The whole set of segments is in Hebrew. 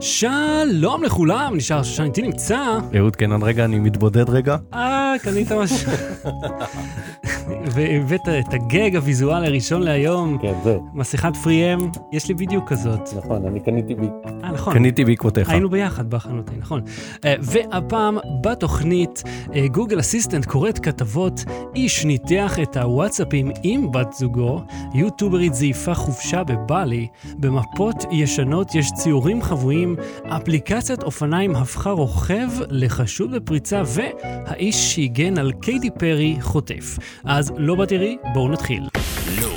שלום לכולם, נשאר שושן איתי נמצא. אהוד קנן, רגע, אני מתבודד רגע. אה, קנית משהו. והבאת את הגג הוויזואלי הראשון להיום, כן, זה. מסכת פריאם, יש לי בדיוק כזאת. נכון, אני קניתי בי. אה, נכון. קניתי בעקבותיך. היינו ביחד בחנות, נכון. אה, והפעם בתוכנית, אה, גוגל אסיסטנט קוראת כתבות, איש ניתח את הוואטסאפים עם בת זוגו, יוטוברית זייפה חופשה בבלי, במפות ישנות יש ציורים חבויים, אפליקציית אופניים הפכה רוכב לחשוד בפריצה, והאיש שהגן על קייטי פרי חוטף. אז לא בתראי, בואו נתחיל. לא.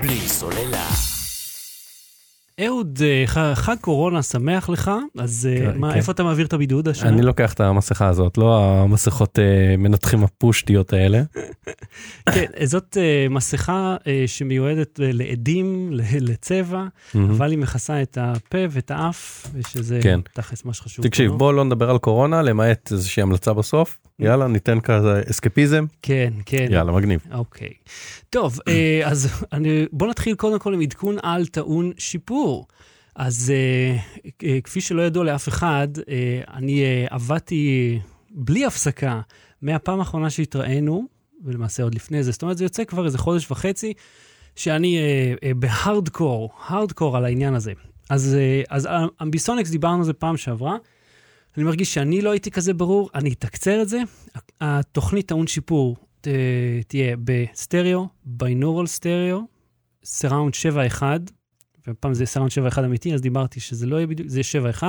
בלי סוללה. אהוד, אה, חג קורונה שמח לך, אז אה, כן, מה, כן. איפה אתה מעביר את הבידוד השנה? אני לוקח את המסכה הזאת, לא המסכות אה, מנתחים הפושטיות האלה. כן, זאת אה, מסכה אה, שמיועדת אה, לעדים, ל- לצבע, אבל היא מכסה את הפה ואת האף, ושזה כן. תכלס מה שחשוב. תקשיב. בוא לא נדבר על קורונה, למעט איזושהי המלצה בסוף. יאללה, ניתן כזה אסקפיזם. כן, כן. יאללה, מגניב. אוקיי. טוב, אה, אז אני, בוא נתחיל קודם כל עם עדכון על טעון שיפור. אז אה, אה, כפי שלא ידוע לאף אחד, אני עבדתי בלי הפסקה מהפעם האחרונה שהתראינו, ולמעשה עוד לפני זה, זאת אומרת, זה יוצא כבר איזה חודש וחצי, שאני ב hardcore, hardcore על העניין הזה. אז, אז ambisonics, דיברנו על זה פעם שעברה. אני מרגיש שאני לא הייתי כזה ברור, אני אתקצר את זה. התוכנית טעון שיפור ת, תהיה בסטריאו, binaural סטריאו, surround 7.1, ופעם זה surround 7.1 אמיתי, אז דיברתי שזה לא יהיה בדיוק, זה 7.1,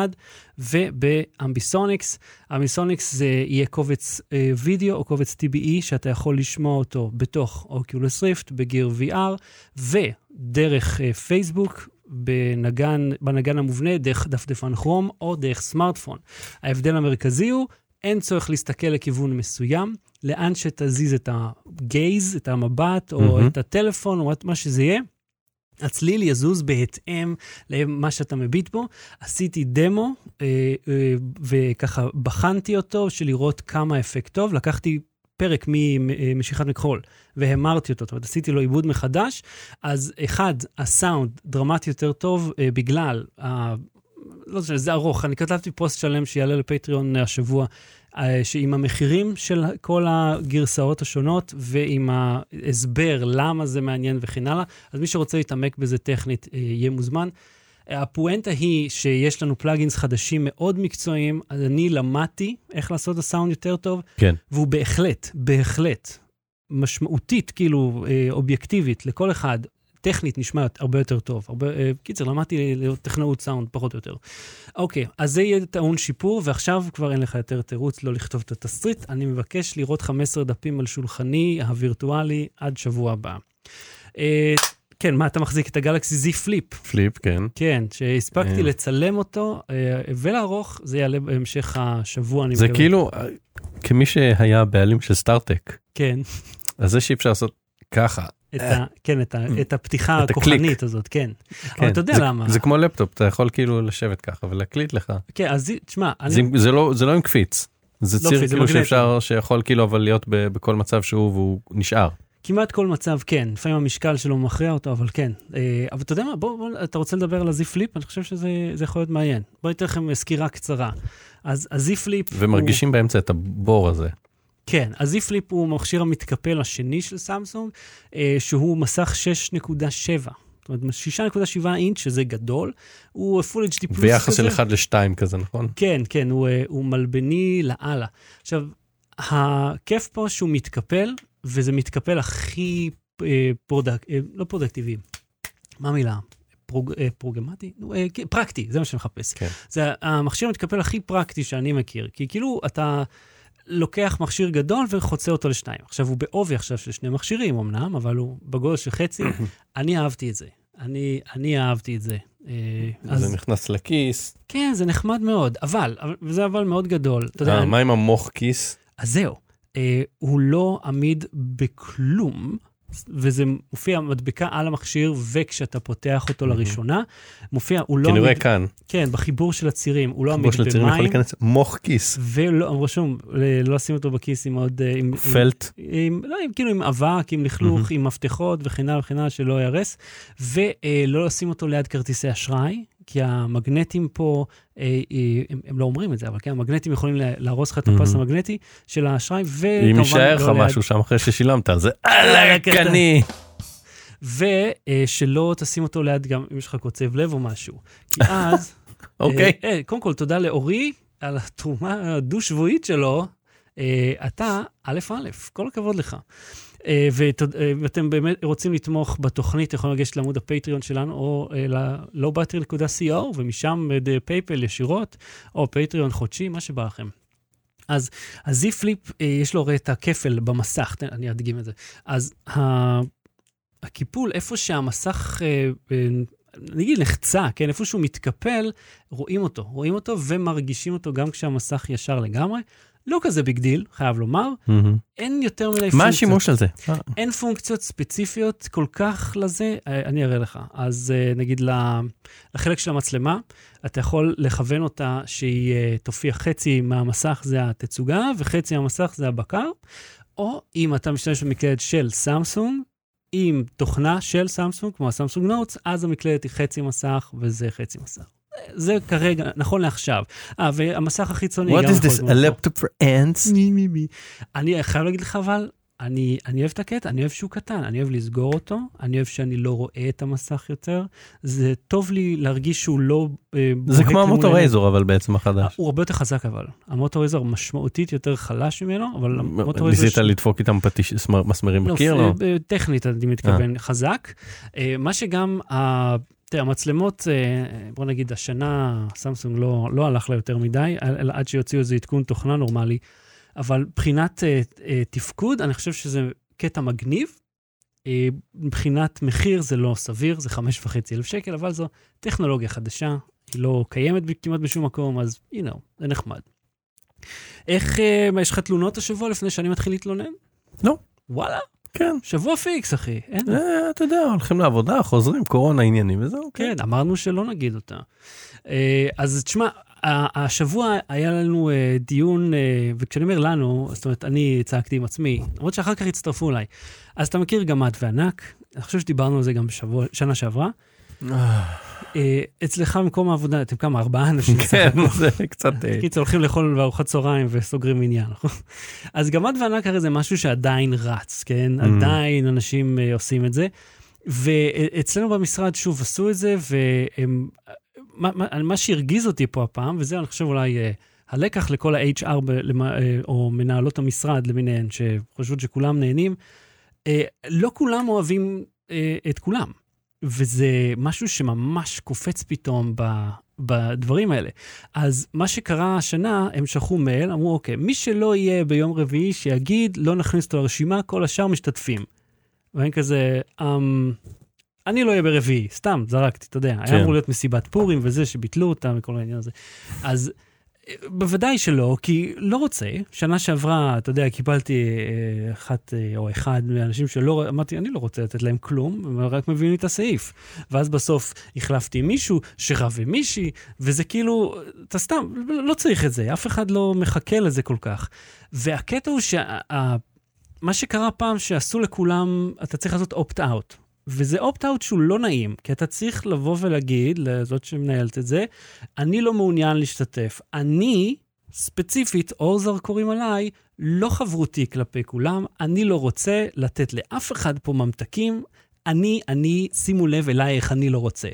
ובאמביסוניקס, אמביסוניקס זה יהיה קובץ אה, וידאו או קובץ TBE, שאתה יכול לשמוע אותו בתוך אוקיולוס ריפט, בגיר VR, ודרך אה, פייסבוק, בנגן, בנגן המובנה, דרך דפדפן כרום או דרך סמארטפון. ההבדל המרכזי הוא, אין צורך להסתכל לכיוון מסוים, לאן שתזיז את הגייז, את המבט, או מהמם. את הטלפון, או מה שזה יהיה, הצליל יזוז בהתאם למה שאתה מביט בו. עשיתי דמו, אה, אה, וככה בחנתי אותו, של לראות כמה אפקט טוב. לקחתי פרק ממשיכת מכחול והמרתי אותו, זאת אומרת, עשיתי לו עיבוד מחדש. אז אחד, הסאונד דרמטי יותר טוב אה, בגלל, ה... לא יודע, זה ארוך, אני כתבתי פוסט שלם שיעלה לפטריון השבוע, אה, שעם המחירים של כל הגרסאות השונות ועם ההסבר למה זה מעניין וכן הלאה, אז מי שרוצה להתעמק בזה טכנית אה, יהיה מוזמן. הפואנטה היא שיש לנו פלאגינס חדשים מאוד מקצועיים, אז אני למדתי איך לעשות את הסאונד יותר טוב, כן. והוא בהחלט, בהחלט, משמעותית, כאילו, אה, אובייקטיבית, לכל אחד, טכנית נשמע הרבה יותר טוב. הרבה, אה, קיצר, למדתי להיות טכנאות סאונד פחות או יותר. אוקיי, אז זה יהיה טעון שיפור, ועכשיו כבר אין לך יותר תירוץ לא לכתוב את התסריט. אני מבקש לראות 15 דפים על שולחני הווירטואלי עד שבוע הבא. כן, מה, אתה מחזיק את ה Galaxy Z Flip? Flip, כן. כן, שהספקתי אה. לצלם אותו אה, ולערוך, זה יעלה בהמשך השבוע, אני זה מקווה. כאילו, אה, כמי שהיה בעלים של StarTAC, כן. אז זה שאי אפשר לעשות ככה. את ה, כן, את, ה, את הפתיחה. את. הכוחנית הזאת, כן. אבל כן, אתה יודע זה- למה. זה כמו לפטופ, אתה יכול כאילו לשבת ככה ולהקליט לך. כן, אז זה- תשמע, אני... זה, זה לא זה לא עם קפיץ. זה לא ציר זה כאילו. שאפשר שיכול כאילו אבל להיות בכל מצב שהוא והוא נשאר. כמעט כל מצב, כן. לפעמים המשקל שלו מכריע אותו, אבל כן. אה, אבל אתה יודע מה, בוא, בוא, אתה רוצה לדבר על ה Z Flip? אני חושב שזה זה יכול להיות מעניין. בוא ניתן לכם סקירה קצרה. אז ה Z Flip ומרגישים באמצע את הבור הזה. כן, ה Z Flip הוא מכשיר המתקפל השני של סמסונג, אה, שהוא מסך 6.7. זאת אומרת, 6.7 אינץ', שזה גדול, הוא Full HD פלוס כזה. ביחס של 1 ל-2 כזה, נכון? כן, כן, הוא, אה, הוא מלבני לאללה. עכשיו, הכיף פה שהוא מתקפל, וזה מתקפל הכי אה, פרודק... אה, לא פרודקטיבי, מה המילה? פרוג... אה, פרוגמטי? כן, פרקטי, זה מה שאני מחפש. כן. זה המכשיר המתקפל הכי פרקטי שאני מכיר, כי כאילו אתה לוקח מכשיר גדול וחוצה אותו לשניים. עכשיו, הוא בעובי עכשיו של שני מכשירים אמנם, אבל הוא בגודל של חצי. אני אהבתי את זה. אני, אני אהבתי את זה. אה, זה נכנס לכיס. כן, זה נחמד מאוד, אבל, וזה אבל מאוד גדול. אתה יודע, מה עם המוח כיס? אז זהו, אה, הוא לא עמיד בכלום, וזה מופיע מדבקה על המכשיר, וכשאתה פותח אותו לראשונה, מופיע, הוא לא עמיד, כאן, כן, בחיבור של הצירים, הוא לא עמיד של הצירים יכול במים, להיכנס מוח כיס. ולא, רשום, אה, לא לשים אותו בכיס עם עוד... אה, עם, עם, פלט. עם, לא, עם, כאילו עם אבק, עם לכלוך, עם מפתחות וכן הלאה וכן הלאה, שלא ייהרס, ולא לשים אותו ליד כרטיסי אשראי, כי המגנטים פה, אה, אה, הם, הם לא אומרים את זה, אבל כן, המגנטים יכולים לה- להרוס לך את הפס Mhm. המגנטי של האשראי, וכמובן... אם יישאר לך לא ליד- משהו שם אחרי ששילמת, זה יאללה, עלק קטן. אני. ושלא תשים אותו ליד גם אם יש לך קוצב לב או משהו. כי אז... אוקיי. אה, אה, קודם כל, תודה לאורי על התרומה הדו-שבועית שלו. אה, אתה, א' א', כל הכבוד לך. אה, אה, ואתם באמת רוצים לתמוך בתוכנית, יכולים לגשת לעמוד ה-Patreon שלנו, או אה, ל-lowbattery.co, ומשם PayPal ישירות, או Patreon חודשי, מה שבא לכם. אז ה-Z Flip, יש לו הרי את הכפל במסך, אני אדגים את זה. אז הקיפול, איפה שהמסך, נגיד נחצה, כן, איפה שהוא מתקפל, רואים אותו, רואים אותו ומרגישים אותו גם כשהמסך ישר לגמרי. לא כזה big deal, חייב לומר. מהמם. אין יותר מדי מה פונקציות. השימוש על זה? אה, אין פונקציות ספציפיות כל כך לזה, אה, אני אראה לך. אז אה, נגיד לחלק של המצלמה, אתה יכול לכוון אותה שהיא תופיע חצי מהמסך זה התצוגה וחצי מהמסך זה הבקר, או אם אתה משתמש במקלדת של סמסונג, עם תוכנה של סמסונג, כמו ה-Samsung Notes, אז המקלדת היא חצי מסך וזה חצי מסך. זה כרגע, נכון לעכשיו. אה, והמסך החיצוני What גם is יכול this? A laptop for ants? מי מי מי. אני חייב להגיד לך אבל, אני, אני אוהב את הקטע, אני אוהב שהוא קטן, אני אוהב לסגור אותו, אני אוהב שאני לא רואה את המסך יותר. זה טוב לי להרגיש שהוא לא... אה, זה כמו לי מול המוטורייזור אבל בעצם. החדש. הוא הרבה יותר חזק אבל. המוטורייזור משמעותית יותר חלש ממנו, אבל המוטורייזור... ניסית לדפוק איתם פטיש סמר- מסמרים בקיר? לא? אה, טכנית אני מתכוון, חזק. אה, מה שגם, תראה, המצלמות, אה, בוא נגיד, השנה סמסונג לא, לא הלך לה יותר מדי, אלא עד שיוציאו איזה עדכון תוכנה נורמלי, אבל מבחינת אה, אה, תפקוד, אני חושב שזה קטע מגניב. אה, מבחינת מחיר זה לא סביר, זה חמש וחצי אלף שקל, אבל זו טכנולוגיה חדשה, היא לא קיימת כמעט בשום מקום, אז you know, זה נחמד. איך, אה, יש לך תלונות השבוע לפני שאני מתחיל להתלונן? לא. וואלה? כן. שבוע פיקס, אחי. אין. אה, אתה יודע, הולכים לעבודה, חוזרים, קורונה עניינים וזהו. כן, אמרנו שלא נגיד אותה. אה, אז תשמע, השבוע היה לנו אה, דיון, אה, וכשאני אומר לנו, זאת אומרת, אני צעקתי עם עצמי, למרות שאחר כך הצטרפו אליי. אז אתה מכיר גמד וענק, אני חושב שדיברנו על זה גם בשבוע, שנה שעברה. אה, אצלך במקום העבודה, אתם כמה, ארבעה אנשים? כן. זה קצת... אה, קיצור, הולכים לאכול בארוחת צהריים וסוגרים עניין. נכון? אז גמד וענק הרי זה משהו שעדיין רץ, כן? Mm. עדיין אנשים אה, עושים את זה. ואצלנו במשרד, שוב, עשו את זה, והם... מה, מה, מה שהרגיז אותי פה הפעם, וזה אני חושב אולי אה, הלקח לכל ה-HR, ב- למה- אה, או מנהלות המשרד למיניהן, שחושבות שכולם נהנים, אה, לא כולם אוהבים אה, את כולם. וזה משהו שממש קופץ פתאום ב, בדברים האלה. אז מה שקרה השנה, הם שלחו מייל, אמרו, אוקיי, מי שלא יהיה ביום רביעי, שיגיד, לא נכניס אותו לרשימה, כל השאר משתתפים. ואני כזה, אמ, אני לא אהיה ברביעי, סתם, זרקתי, אתה יודע. כן. היה אמור להיות מסיבת פורים וזה, שביטלו אותה וכל העניין הזה. אז בוודאי שלא, כי לא רוצה. שנה שעברה, אתה יודע, קיבלתי אה, אחת אה, או אחד מהאנשים שלא, אמרתי, אני לא רוצה לתת להם כלום, הם רק מביאים לי את הסעיף. ואז בסוף החלפתי עם מישהו שרב עם מישהי, וזה כאילו, אתה סתם, לא צריך את זה, אף אחד לא מחכה לזה כל כך. והקטע הוא שמה שקרה פעם, שעשו לכולם, אתה צריך לעשות אופט-אאוט. וזה אופט-אאוט שהוא לא נעים, כי אתה צריך לבוא ולהגיד לזאת שמנהלת את זה, אני לא מעוניין להשתתף. אני, ספציפית, אור זרקורים עליי, לא חברותי כלפי כולם, אני לא רוצה לתת לאף אחד פה ממתקים. אני, אני, שימו לב אליי איך אני לא רוצה.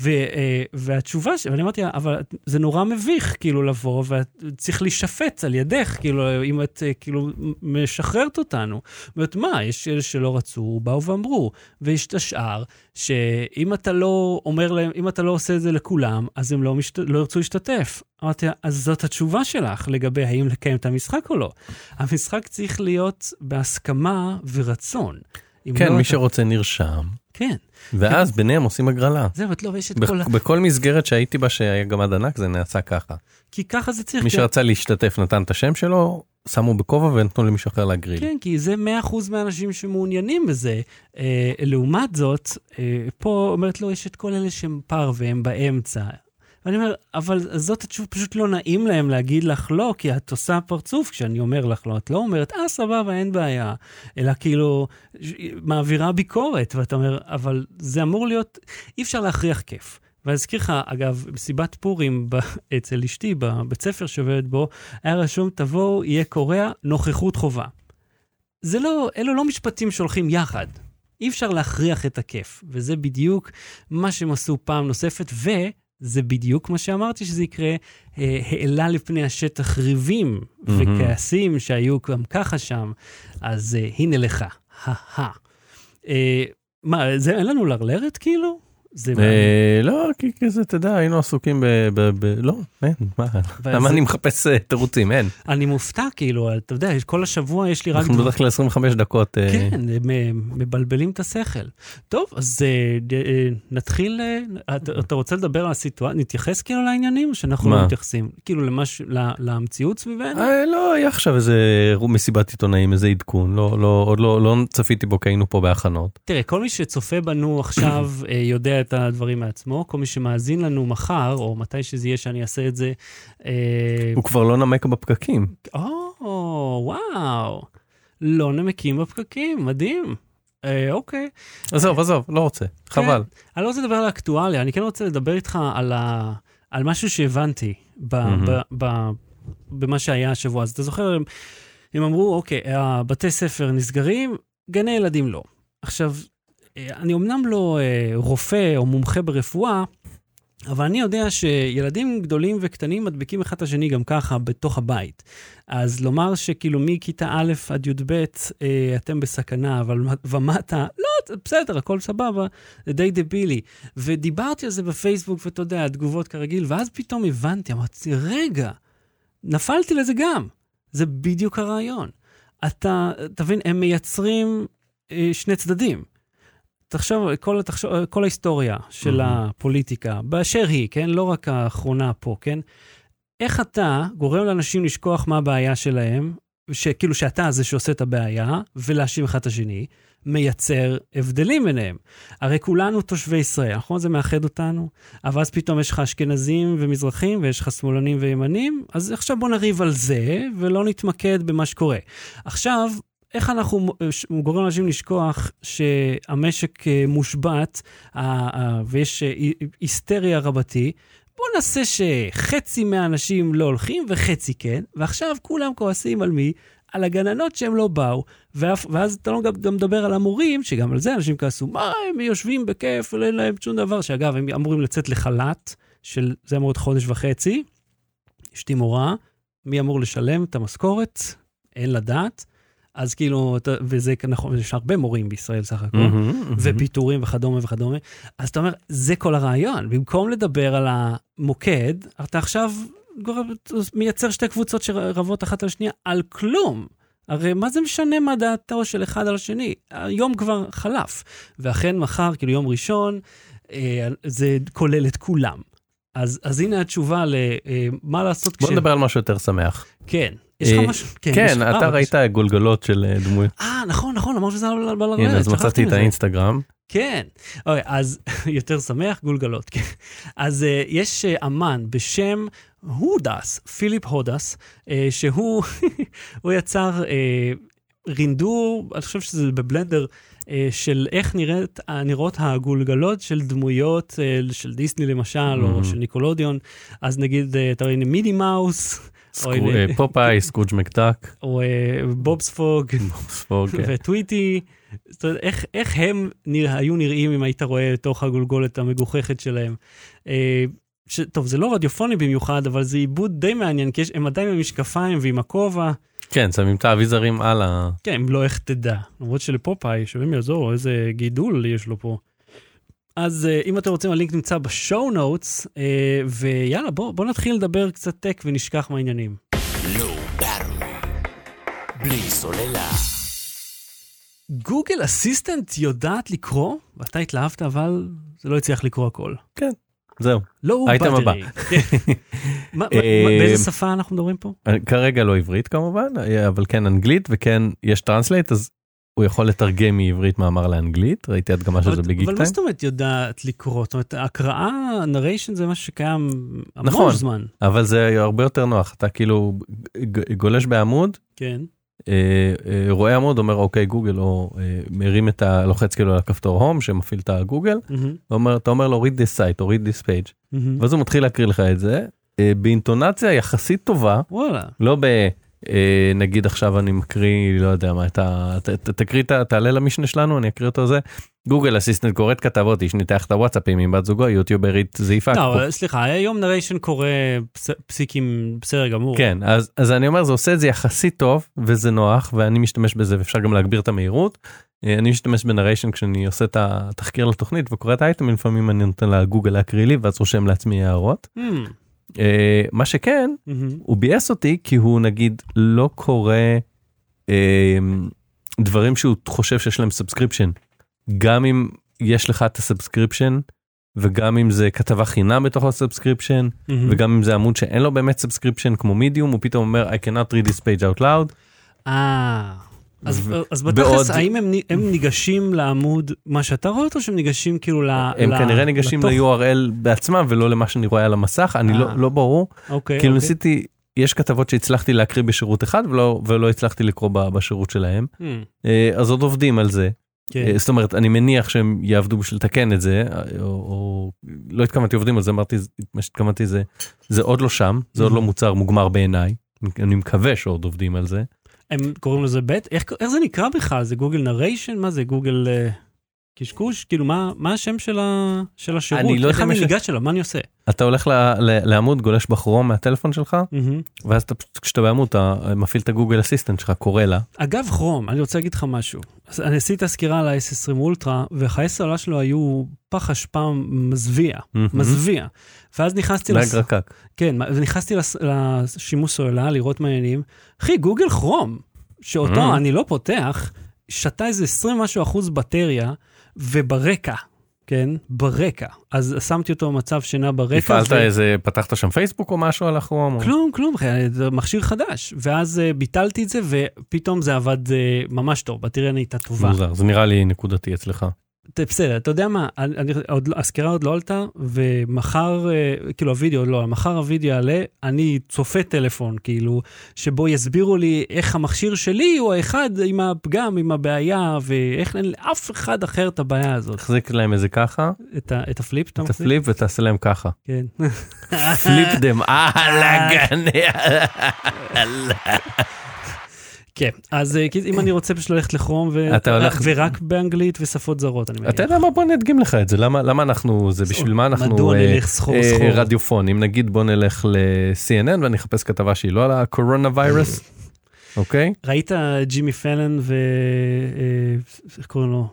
ו, אה, והתשובה, ש... ואני אמרתי אבל זה נורא מביך, כאילו, לבוא, וצריך להישפט על ידך, כאילו, אם את, אה, כאילו, משחררת אותנו. אומרת, מה, יש אלה שלא רצו, באו ואמרו. ויש את השאר, שאם אתה לא אומר להם, אם אתה לא עושה את זה לכולם, אז הם לא, משת... לא ירצו להשתתף. אמרתי, אז זאת התשובה שלך לגבי האם לקיים את המשחק או לא. המשחק צריך להיות בהסכמה ורצון. כן, לא, מי אתה- שרוצה נרשם, כן, ואז ביניהם עושים הגרלה. זהו, את לא, ויש את בכ- כל ה... בכל מסגרת שהייתי בה שהיה גמד ענק זה נעשה ככה. כי ככה זה צריך. מי שרצה להשתתף נתן את השם שלו, שמו בכובע ונתנו למישהו אחר להגריל. כן, כי זה 100% מהאנשים שמעוניינים בזה. אה, לעומת זאת, אה, פה אומרת לו, יש את כל אלה שהם פר והם באמצע. ואני אומר, אבל זאת התשובה, פשוט לא נעים להם להגיד לך לא, כי את עושה פרצוף כשאני אומר לך לא. את לא אומרת, אה, סבבה, אין בעיה. אלא כאילו, מעבירה ביקורת, ואתה אומר, אבל זה אמור להיות, אי אפשר להכריח כיף. ואזכיר לך, אגב, מסיבת פורים ב- אצל אשתי, בבית ספר שעובדת בו, היה רשום, תבואו, יהיה קורע, נוכחות חובה. זה לא, אלו לא משפטים שהולכים יחד. אי אפשר להכריח את הכיף, וזה בדיוק מה שהם עשו פעם נוספת, וזה בדיוק מה שאמרתי שזה יקרה, אה, העלה לפני השטח ריבים וכעסים שהיו גם ככה שם, אז אה, הנה לך, הא אה, מה, זה אין לנו לרלרת כאילו? זה לא, כי כזה, אתה יודע, היינו עסוקים ב... ב- ב- לא, אין, מה, למה אני מחפש אה, תירוצים, אין. אני מופתע, כאילו, אתה יודע, כל השבוע יש לי רק... אנחנו בדרך כלל 25 דקות. אה, כן, מבלבלים את השכל. טוב, אז אה, נתחיל, אתה רוצה לדבר על הסיטואציה, נתייחס כאילו לעניינים, שאנחנו? לא מתייחסים? כאילו למש- ל- למציאות סביבנו? לא, היה עכשיו איזה מסיבת עיתונאים, איזה עדכון, לא, לא, עוד לא, לא צפיתי בו כי היינו פה בהכנות. תראה, כל מי שצופה בנו עכשיו אה, יודע את הדברים מעצמו, כל מי שמאזין לנו מחר, או מתי שזה יהיה שאני אעשה את זה, אה, הוא כבר לא נמק בפקקים. או, וואו, לא נמקים בפקקים, מדהים. אה, אוקיי. עזוב, עזוב, לא רוצה, חבל. אני לא רוצה לדבר על האקטואליה, אני כן רוצה לדבר איתך על, ה... על משהו שהבנתי ב... מהמם. ב... ב... במה שהיה השבוע. אז אתה זוכר, הם, אמרו, אוקיי, הבתי ספר נסגרים, גני ילדים לא. עכשיו, אני אמנם לא אה, רופא או מומחה ברפואה, אבל אני יודע שילדים גדולים וקטנים מדביקים אחד את השני גם ככה בתוך הבית. אז לומר שכאילו מכיתה א' עד י"ב אה, אתם בסכנה, אבל ומטה, לא, בסדר, הכל סבבה, זה די דבילי. ודיברתי על זה בפייסבוק, ואתה יודע, התגובות כרגיל, ואז פתאום הבנתי, אמרתי, רגע, נפלתי לזה גם. זה בדיוק הרעיון. אתה, תבין, הם מייצרים אה, שני צדדים. תחשוב, כל, תחשוב, כל ההיסטוריה של מהמם. הפוליטיקה, באשר היא, כן? לא רק האחרונה פה, כן? איך אתה גורם לאנשים לשכוח מה הבעיה שלהם, שכאילו שאתה זה שעושה את הבעיה, ולהאשים אחד את השני, מייצר הבדלים ביניהם. הרי כולנו תושבי ישראל, נכון? זה מאחד אותנו, אבל אז פתאום יש לך אשכנזים ומזרחים, ויש לך שמאלנים וימנים, אז עכשיו בוא נריב על זה, ולא נתמקד במה שקורה. עכשיו, איך אנחנו ש- גורם לאנשים לשכוח שהמשק אה, מושבת אה, אה, ויש אה, הי- היסטריה רבתי? בוא נעשה שחצי מהאנשים לא הולכים וחצי כן, ועכשיו כולם כועסים על מי? על הגננות שהם לא באו, ואף, ואז אתה לא גם מדבר על המורים, שגם על זה אנשים כעסו, מה, הם יושבים בכיף, אין להם שום דבר, שאגב, הם אמורים לצאת לחל"ת, של, זה אמור להיות חודש וחצי, אשתי מורה, מי אמור לשלם את המשכורת? אין לדעת. אז כאילו, וזה נכון, יש הרבה מורים בישראל סך הכל. מהמם, מהמם. ופיטורים וכדומה וכדומה. אז אתה אומר, זה כל הרעיון. במקום לדבר על המוקד, אתה עכשיו מייצר שתי קבוצות שרבות אחת על השנייה על כלום. הרי מה זה משנה מה דעתו של אחד על השני? היום כבר חלף. ואכן מחר, כאילו יום ראשון, אה, זה כולל את כולם. אז, אז הנה התשובה למה לעשות בוא נדבר על משהו יותר שמח. כן. יש לך אה, משהו? כן, לך- אה, אתה ראית גולגלות של אה, דמויות. אה, נכון, נכון, אמרת שזה על על הנה, אז מצאתי את. האינסטגרם. כן. אוקיי, אז יותר שמח, גולגלות. כן. אז uh, יש אמן בשם הודס, פיליפ הודס, שהוא הוא יצר רינדור, אני חושב שזה בבלנדר, של איך נראית, נראות הגולגלות של דמויות של דיסני למשל, או Mhm. של ניקולודיון. אז נגיד, אתה רואה, מידי מאוס, פופאי, סקוג' מקדק, או uh, בובספוג. ספוג, כן. וטוויטי, זאת אומרת, איך, איך הם נרא, היו נראים אם היית רואה לתוך הגולגולת המגוחכת שלהם. אה, ש, טוב, זה לא רדיופוני במיוחד, אבל זה עיבוד די מעניין, כי יש, הם עדיין עם המשקפיים ועם הכובע. כן, שמים את האביזרים על ה... כן, אם לא, איך תדע. למרות שלפופאי, שווים יעזור, איזה גידול יש לו פה. אז uh, אם אתם רוצים, הלינק נמצא בשואו נוטס, uh, ויאללה, בואו בוא נתחיל לדבר קצת טק ונשכח מהעניינים. בלי סוללה. Google Assistant יודעת לקרוא, ואתה התלהבת, אבל זה לא הצליח לקרוא הכל. זהו. לא האייטם הבא. מה- אה, באיזה שפה אנחנו מדברים פה? כרגע לא עברית כמובן, אה, אבל כן אנגלית וכן יש Translate, אז הוא יכול לתרגם מעברית מאמר לאנגלית, ראיתי הדגמה של זה בגיק אבל מה טיים. זאת אומרת יודעת לקרוא? זאת אומרת, הקראה, narration זה משהו שקיים המון נכון. זמן. אבל זה הרבה יותר נוח, אתה כאילו גולש בעמוד, כן. אה, אה, רואה עמוד, אומר אוקיי גוגל, או אה, מרים את ה... לוחץ כאילו על הכפתור הום שמפעיל את הגוגל, מהמם, ואומר, אתה אומר לו read this site או read this page, מהמם. ואז הוא מתחיל להקריא לך את זה, אה, באינטונציה יחסית טובה, וואלה. לא ב... אה, נגיד עכשיו אני מקריא, לא יודע מה, אתה, ת, ת, תקריא, ה- תעלה למשנה שלנו, אני אקריא אותו זה. גוגל אסיסטנט קוראת כתבות, איש ניתח את הוואטסאפים עם בת זוגו, יוטיוברית זעיפה. לא, סליחה, היום narration קורא פס- פסיקים בסדר גמור. כן, אז, אז אני אומר, זה עושה את זה יחסית טוב, וזה נוח, ואני משתמש בזה, ואפשר גם להגביר את המהירות. אה, אני משתמש ב-narration כשאני עושה את התחקיר לתוכנית וקורא את האייטמים, לפעמים אני נותן לגוגל להקריא לי, ואז רושם לעצמי הערות. אה, מה שכן, מהמם. הוא ביאס אותי כי הוא נגיד לא קורא אה, דברים שהוא חושב שיש להם subscription. גם אם יש לך את ה-subscription וגם אם זה כתבה חינם בתוך ה-subscription מהמם. וגם אם זה עמוד שאין לו באמת subscription כמו מידיום הוא פתאום אומר I cannot read this page out loud. אה, אז, ו- אז בעוד- בתכלס, האם הם, הם ניגשים לעמוד, מה שאתה רואה אותו, שהם ניגשים כאילו ל... הם ל- כנראה ניגשים לתוך- ל-URL בעצמם ולא למה שאני רואה על המסך אני אה. לא לא ברור אוקיי, כאילו אוקיי. ניסיתי יש כתבות שהצלחתי להקריא בשירות אחד ולא ולא הצלחתי לקרוא בשירות שלהם מהמם, אה, אז עוד עובדים על זה. כן. אה, זאת אומרת אני מניח שהם יעבדו בשביל לתקן את זה או, או לא התכוונתי עובדים על זה אמרתי מה שהתכוונתי זה זה עוד לא שם זה עוד לא Mhm. מוצר מוגמר בעיניי אני מקווה שעוד עובדים על זה. הם קוראים לזה בית? איך, איך זה נקרא בכלל? זה גוגל נריישן? מה זה גוגל אה, קשקוש? כאילו, מה, מה השם של, ה, של השירות? אני לא איך יודע אני יש- ניגש אליו? מה אני עושה? אתה הולך ל, ל, לעמוד גולש בכרום מהטלפון שלך מהמם. ואז אתה, כשאתה בעמוד אתה מפעיל את הגוגל אסיסטנט שלך קורא לה אגב, כרום, אני רוצה להגיד לך משהו. אני עשיתי את הסקירה על ה-S20 אולטרה, וחיי הסוללה שלו היו פח אשפה מזוויע, מזוויע. ואז נכנסתי, נהג לס... רקק. כן, ונכנסתי לס... לשימוש סוללה, לראות מה העניינים. אחי, גוגל כרום, שאותו Mm. אני לא פותח, שתה איזה 20 משהו אחוז בטריה, וברקע, כן? ברקע. אז שמתי אותו במצב שינה ברקע. הפעלת ו- איזה פתחת שם פייסבוק או משהו על הכרום? או- כלום, כלום, אחי, זה מכשיר חדש. ואז אה, ביטלתי את זה, ופתאום זה עבד אה, ממש טוב, בטריה נהייתה טובה. מוזר זה נראה לי נקודתי אצלך. בסדר, אתה יודע מה, אני, עוד, לא- הסקירה עוד לא עלתה, ומחר, אה, כאילו הוידאו עוד לא, מחר הוידאו יעלה, אני צופה טלפון, כאילו, שבו יסבירו לי איך המכשיר שלי הוא האחד עם הפגם, עם הבעיה, ואיך אין לאף אחד אחר את הבעיה הזאת. תחזיק להם איזה ככה, את, ה, את ה-Flip, אתה את מחזיק? ה-Flip ותעשה להם ככה. כן. פליפ דם, אה, לגני. כן, אז אה, אם אני רוצה פשוט ללכת לכרום, ו... הולך- ורק באנגלית ושפות זרות, אני מניח. אתה יודע מה בוא נדגים לך את זה למה למה אנחנו זה בשביל מה אנחנו מדוע אה, נלך סחור אה, סחור? רדיופונים נגיד בוא נלך ל-CNN ואני אחפש כתבה שהיא לא על הקורונה ויירוס. אוקיי ראית ג'ימי פלן ו... איך קוראים לו?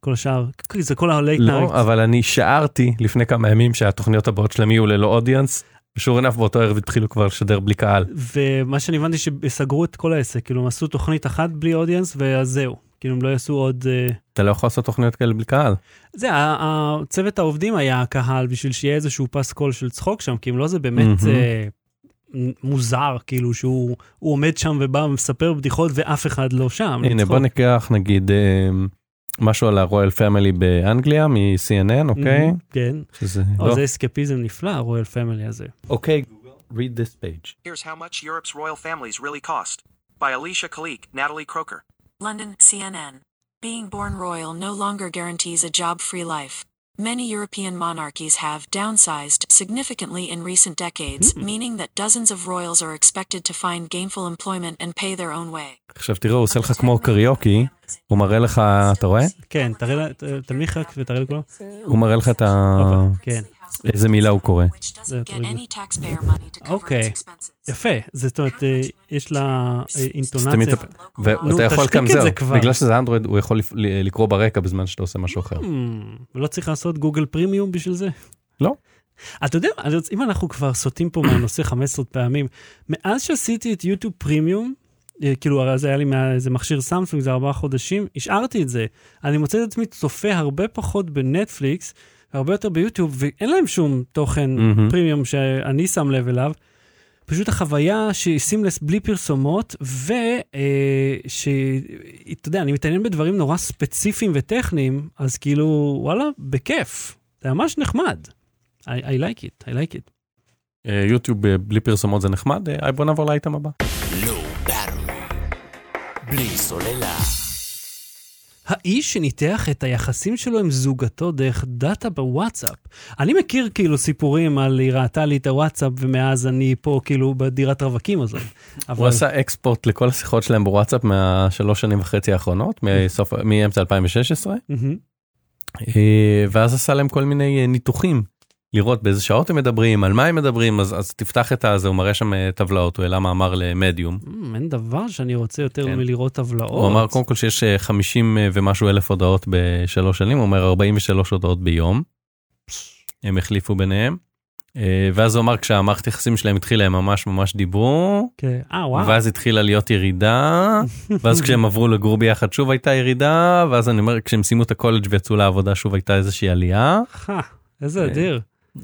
כל השאר? זה כל ה-late לא אבל אני שערתי לפני כמה ימים שהתוכניות הבאות שלהם יהיו ללא אודיאנס. ושור ענף באותו ערב התחילו כבר לשדר בלי קהל. ומה שאני הבנתי שסגרו את כל העסק, כאילו הם עשו תוכנית אחת בלי audience ואז זהו. כאילו הם לא יעשו עוד... אה, אתה לא יכול לעשות תוכניות כאלה בלי קהל. זה, צוות העובדים היה הקהל בשביל שיהיה איזשהו פס קול של צחוק שם, כי אם לא זה באמת. אה, מוזר, כאילו שהוא הוא עומד שם ובא ומספר בדיחות ואף אחד לא שם. הנה. בוא ניקח נגיד אה, משהו על הרויאל פמילי באנגליה מ-CNN אוקיי. כן. שזה לא. זה אסקפיזם נפלא, הרואל פמילי הזה. אוקיי read this page. Here's how much Europe's royal families really cost. By Alicia Kalik, Natalie Croker. London, CNN. Being born royal no longer guarantees a job free life. Many European monarchies have downsized significantly in recent decades, meaning that dozens of royals are expected to find gainful employment and pay their own way. עכשיו תראו הוא עושה לך כמו קריוקי הוא מראה לך אתה רואה כן, תראה, תנמיך רק ותראה לי כולו. הוא מראה לך את ה... כן. איזה מילה הוא קורא. Which doesn't That get was- any taxpayer money to cover Okay. its expenses. יפה, זאת אומרת, אה, יש לה אה, אינטונציה. ואתה יכול גם זהו. בגלל שזה אנדרואיד הוא יכול לקרוא ברקע בזמן שאתה עושה משהו אחר. Hmm, ולא צריך לעשות גוגל פרימיום בשביל זה? לא. אתה יודע, אם אנחנו כבר סוטים פה מהנושא 15 פעמים, מאז שעשיתי את יוטיוב פרימיום, אה, כאילו, הרי זה היה לי מאיזה מכשיר סמסונג, זה ארבעה חודשים, השארתי את זה. אני מוצא את עצמי צופה הרבה פחות בנטפליקס, הרבה יותר ביוטיוב, ואין להם שום תוכן מהמם. פרימיום שאני שם לב אליו. פשוט החוויה שהיא סימלס בלי פרסומות, ושאתה יודע, אני מתעניין בדברים נורא ספציפיים וטכניים, אז כאילו, וואלה, בכיף. זה ממש נחמד. I, I like it, I like it. אה, יוטיוב אה, בלי פרסומות זה נחמד אה, בוא נעבור לאייטם הבא. בלי סוללה. האיש שניתח את היחסים שלו עם זוגתו דרך דאטה בוואטסאפ. אני מכיר כאילו סיפורים על היא ראתה לי את הוואטסאפ ומאז אני פה כאילו בדירת רווקים הזאת. הוא עשה אקספורט לכל השיחות שלהם בוואטסאפ מהשלוש שנים וחצי האחרונות, מסוף- מאמצע 2016, מהמם. אה, ואז עשה להם כל מיני אה, ניתוחים, לראות באיזה שעות הם מדברים, על מה הם מדברים, אז, אז תפתח את הזה, הוא מראה שם אה, טבלאות, הוא העלה מאמר למדיום. אמ, אין דבר שאני רוצה יותר כן. מלראות טבלאות. הוא אמר קודם כל שיש אה, 50 אה, ומשהו אלף הודעות בשלוש שנים, הוא אומר 43 הודעות ביום. הם החליפו ביניהם. אה, ואז הוא אמר כשהמערכת יחסים שלהם התחילה הם ממש ממש דיברו, כן. אה, וואו. ואז התחילה להיות ירידה, ואז כשהם עברו לגור ביחד שוב הייתה ירידה, ואז אני אומר כשהם סיימו את הקולג' ויצאו לעבודה שוב הייתה איזושהי עלייה, איזה אה, אדיר.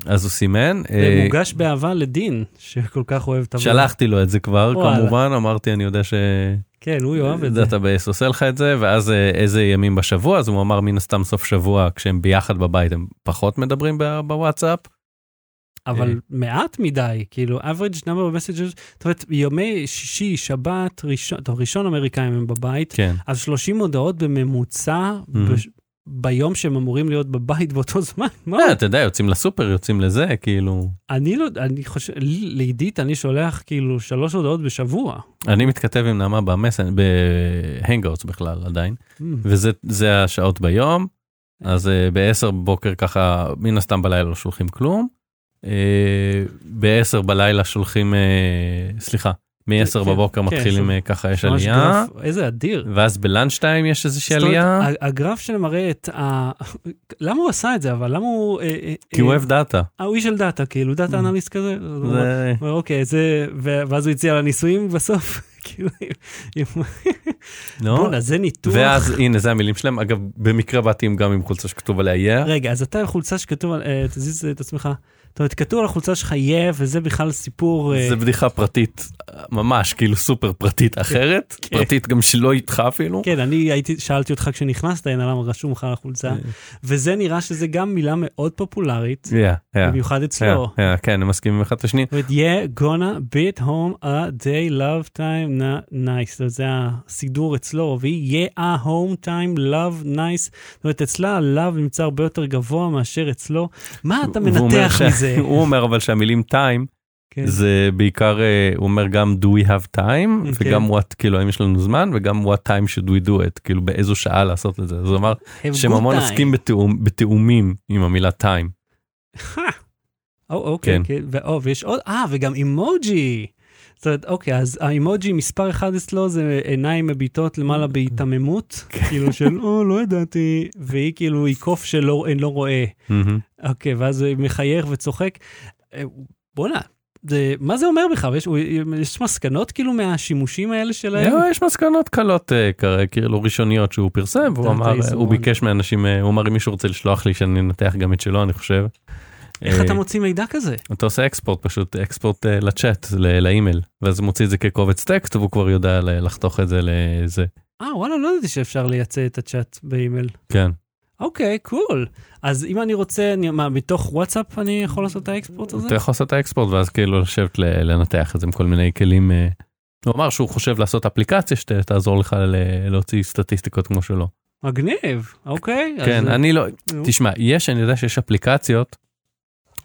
אז הוא סימן. זה אה, מוגש באהבה לדין, שכל כך אוהב טבלאות. שלחתי לו את זה כבר. כמובן, אמרתי אני יודע ש... כן, הוא יאהב את זה. database עושה לך את זה ואז אה, איזה ימים בשבוע אז הוא אמר מן הסתם סוף שבוע כשהם ביחד בבית הם פחות מדברים ב- בוואטסאפ. אבל אה. מעט מדי, כאילו, average number of messages, זאת אומרת, יומי שישי, שבת, ראשון, טוב, ראשון אמריקאים הם בבית, כן. אז 30 הודעות בממוצע בש- ביום שהם אמורים להיות בבית באותו זמן. מה? אה, אתה יודע יוצאים לסופר יוצאים לזה כאילו אני לא, אני חושב, לעידית אני שולח כאילו שלוש הודעות בשבוע. אני מתכתב עם נעמה במסן ב-Hangouts בכלל עדיין Mm. וזה זה השעות ביום אז אה, ב-10 בבוקר ככה מן הסתם בלילה לא שולחים כלום. אה, ב-10 בלילה שולחים אה, סליחה מ-10 כן, בבוקר כן, מתחילים אה, ככה יש עלייה איזה אדיר. ואז ב-lunch time יש איזושהי זאת אומרת, עלייה. הגרף שמראה את ה... למה הוא עשה את זה, אבל למה הוא... אה, אה, כי הוא אוהב data. הוא איש של data, כאילו, data analyst כזה. אוקיי, זה... ואז הוא הציע לניסויים בסוף. כאילו? בואנה, זה ניתוח. ואז הנה זה המילים שלהם אגב במקרה באתי גם עם חולצה שכתוב עליה yeah. רגע, אז אתה עם חולצה שכתוב על... תזיז את עצמך. זאת אומרת, כתוב על החולצה שלך yeah, וזה בכלל סיפור... אה, זה בדיחה פרטית ממש כאילו סופר פרטית אחרת. כן. פרטית גם שלא איתך אפילו. כן, אני הייתי, שאלתי אותך כשנכנסת הנה למה רשום לך על החולצה, וזה נראה שזה גם מילה מאוד פופולרית, Yeah, yeah, במיוחד אצלו. כן הם מסכימים אחד את אומרת, yeah, gonna be at home a day love time nice, זה הסידור אצלו, והיא yeah, a home time love nice, זאת אומרת, אצלה ה-love נמצא הרבה יותר גבוה מאשר אצלו. מה אתה מנתח מזה? הוא אומר אבל שהמילים time כן. זה בעיקר אה, הוא אומר גם do we have time כן. וגם what כאילו האם יש לנו זמן וגם what time should we do it כאילו באיזו שעה לעשות את זה. אז הוא אמר שהם המון time. עוסקים בתיאום- בתיאומים עם המילה time. או, אוקיי, כן. כן. ואו, ויש עוד, אה, וגם אימוג'י. זאת אומרת, אוקיי, אז האימוג'י מספר אחד אצלו זה עיניים מביטות למעלה בהיתממות, כן. כאילו של, או, לא ידעתי, והיא כאילו, היא קוף שלא לא רואה. אוקיי, ואז הוא מחייך וצוחק. אה, בואנה, זה, מה זה אומר בכלל? יש, יש מסקנות כאילו מהשימושים האלה שלהם? לא, יש מסקנות קלות אה, כרגע, כאילו ראשוניות שהוא פרסם והוא אמר אה, הוא. ביקש מאנשים הוא אמר אם מישהו רוצה לשלוח לי שאני אנתח גם את שלו אני חושב. איך אה, אתה מוציא מידע כזה? אתה עושה export פשוט export אה, לצ'אט לאימייל ואז מוציא את זה כקובץ טקסט והוא כבר יודע לחתוך את זה לזה אה, וואלה, לא ידעתי שאפשר לייצא את הצ'אט באימייל. כן. אוקיי, cool. אז אם אני רוצה, אני, מה, מתוך וואטסאפ אני יכול לעשות את ה-export הזה? אתה יכול לעשות את ה-export ואז כאילו לשבת לנתח את זה עם כל מיני כלים. אה, הוא אמר שהוא חושב לעשות אפליקציה שתעזור לך להוציא סטטיסטיקות כמו שלו. מגניב, אוקיי. כן אז, אני לא. תשמע יש אני יודע שיש אפליקציות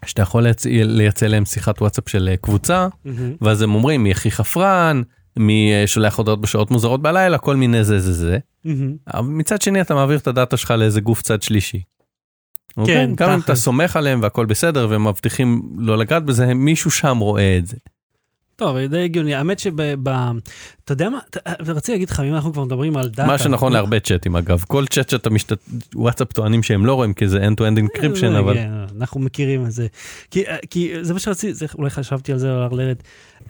שאתה יכול לייצ- לייצא להם שיחת וואטסאפ של אה, קבוצה מהמם. ואז הם אומרים מי הכי חפרן מי אה, שולח הודעות בשעות מוזרות בלילה כל מיני זה זה זה. מהמם. אבל מצד שני אתה מעביר את הדאטה שלך לאיזה גוף צד שלישי. אוקיי? כן, גם אם אתה. סומך עליהם והכל בסדר והם מבטיחים לא לגעת בזה מישהו שם רואה את זה. טוב, די הגיוני. האמת שב... אתה יודע מה? רציתי להגיד לך, אם אנחנו כבר מדברים על דאטה... מה שנכון להרבה צ'אטים אגב כל צ'אט שאתה משתת וואטסאפ טוענים שהם לא רואים כי זה end to end encryption אה, אבל כן, אנחנו מכירים את זה. כי, כי זה מה שרציתי, זה, אולי חשבתי על זה על ארלרת.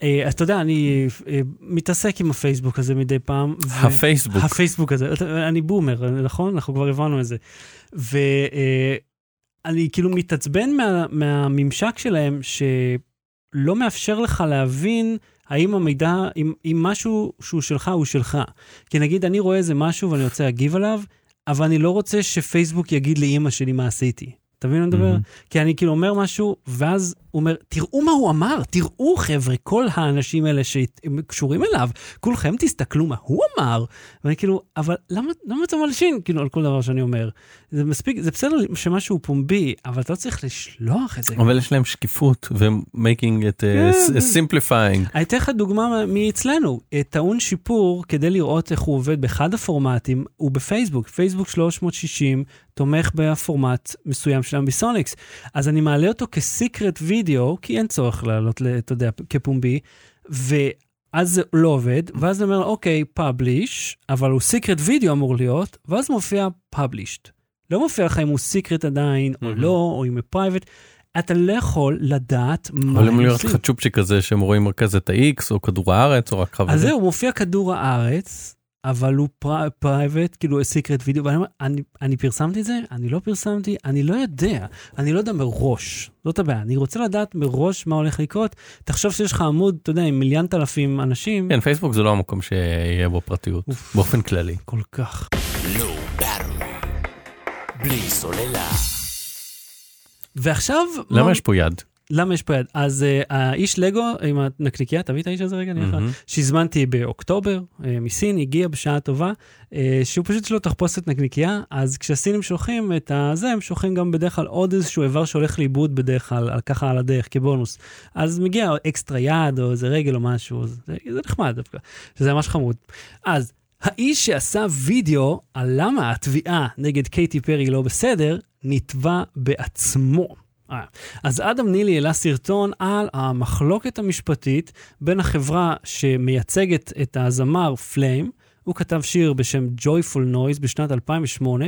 אה, אז אתה יודע, אני אה, מתעסק עם הפייסבוק הזה מדי פעם. הפייסבוק הפייסבוק הזה, אני בומר, נכון? אנחנו כבר הבנו את זה. ואני כאילו מתעצבן מה, מהממשק שלהם, שלא מאפשר לך להבין האם המידע, אם, אם משהו שהוא שלך הוא שלך. כי נגיד, אני רואה איזה משהו ואני רוצה להגיב עליו, אבל אני לא רוצה שפייסבוק יגיד לאימא שלי מה עשיתי. אתה מבין מה אני מדבר? כי אני כאילו אומר משהו, ואז הוא אומר, תראו מה הוא אמר, תראו חבר'ה, כל האנשים האלה שקשורים אליו, כולכם תסתכלו מה הוא אמר. ואני כאילו, אבל למה, למה אתה מלשין כאילו על כל דבר שאני אומר? זה מספיק, זה בסדר שמשהו פומבי, אבל אתה לא צריך לשלוח את זה. אבל יש להם שקיפות והם making it uh, כן. s- simplifying. אני אתן לך דוגמה מאצלנו, אה, טעון שיפור כדי לראות איך הוא עובד באחד הפורמטים, הוא בפייסבוק, פייסבוק 360 תומך בפורמט מסוים של ambisonics. אז אני מעלה אותו כסיקרט וידאו, כי אין צורך לעלות, אתה יודע, כפומבי, ואז זה לא עובד, ואז אני אומר, אוקיי, publish, אבל הוא secret video אמור להיות, ואז מופיע published. לא מופיע לך אם הוא secret עדיין, או. לא, או אם הוא private. אתה לא יכול לדעת מה יכולים הם להיות עושים. לך צ'ופצ'יק כזה שהם רואים מרכז את ה-X או כדור הארץ או רק חברים. אז זהו, מופיע כדור הארץ, אבל הוא private, כאילו secret וידאו, ואני אומר, אני, אני פרסמתי את זה? אני לא פרסמתי? אני לא יודע. אני לא יודע מראש. זאת הבעיה. אני רוצה לדעת מראש מה הולך לקרות. תחשוב שיש לך עמוד, אתה יודע, עם מיליון אלפים אנשים. כן, פייסבוק זה לא המקום שיהיה בו פרטיות, אוף. באופן כללי. כל כך. בארו. בלי סוללה. ועכשיו... למה מה- יש פה יד? למה יש פה יד? אז uh, האיש לגו עם הנקניקייה, תביא את האיש הזה רגע, אני יכול... מהמם. שהזמנתי באוקטובר uh, מסין, הגיע בשעה טובה, uh, שהוא פשוט יש לו תחפושת נקניקייה, אז כשהסינים שולחים את הזה, הם שולחים גם בדרך כלל עוד איזשהו איבר שהולך לאיבוד בדרך כלל, על- ככה על הדרך, כבונוס. אז מגיע אקסטרה יד או איזה רגל או משהו, זה, זה נחמד דווקא, שזה ממש חמוד. אז האיש שעשה וידאו על למה התביעה נגד קייטי פרי לא בסדר, נתבע בעצמו. אה, אז אדם נילי העלה סרטון על המחלוקת המשפטית בין החברה שמייצגת את הזמר פליים, הוא כתב שיר בשם Joyful Noise בשנת 2008,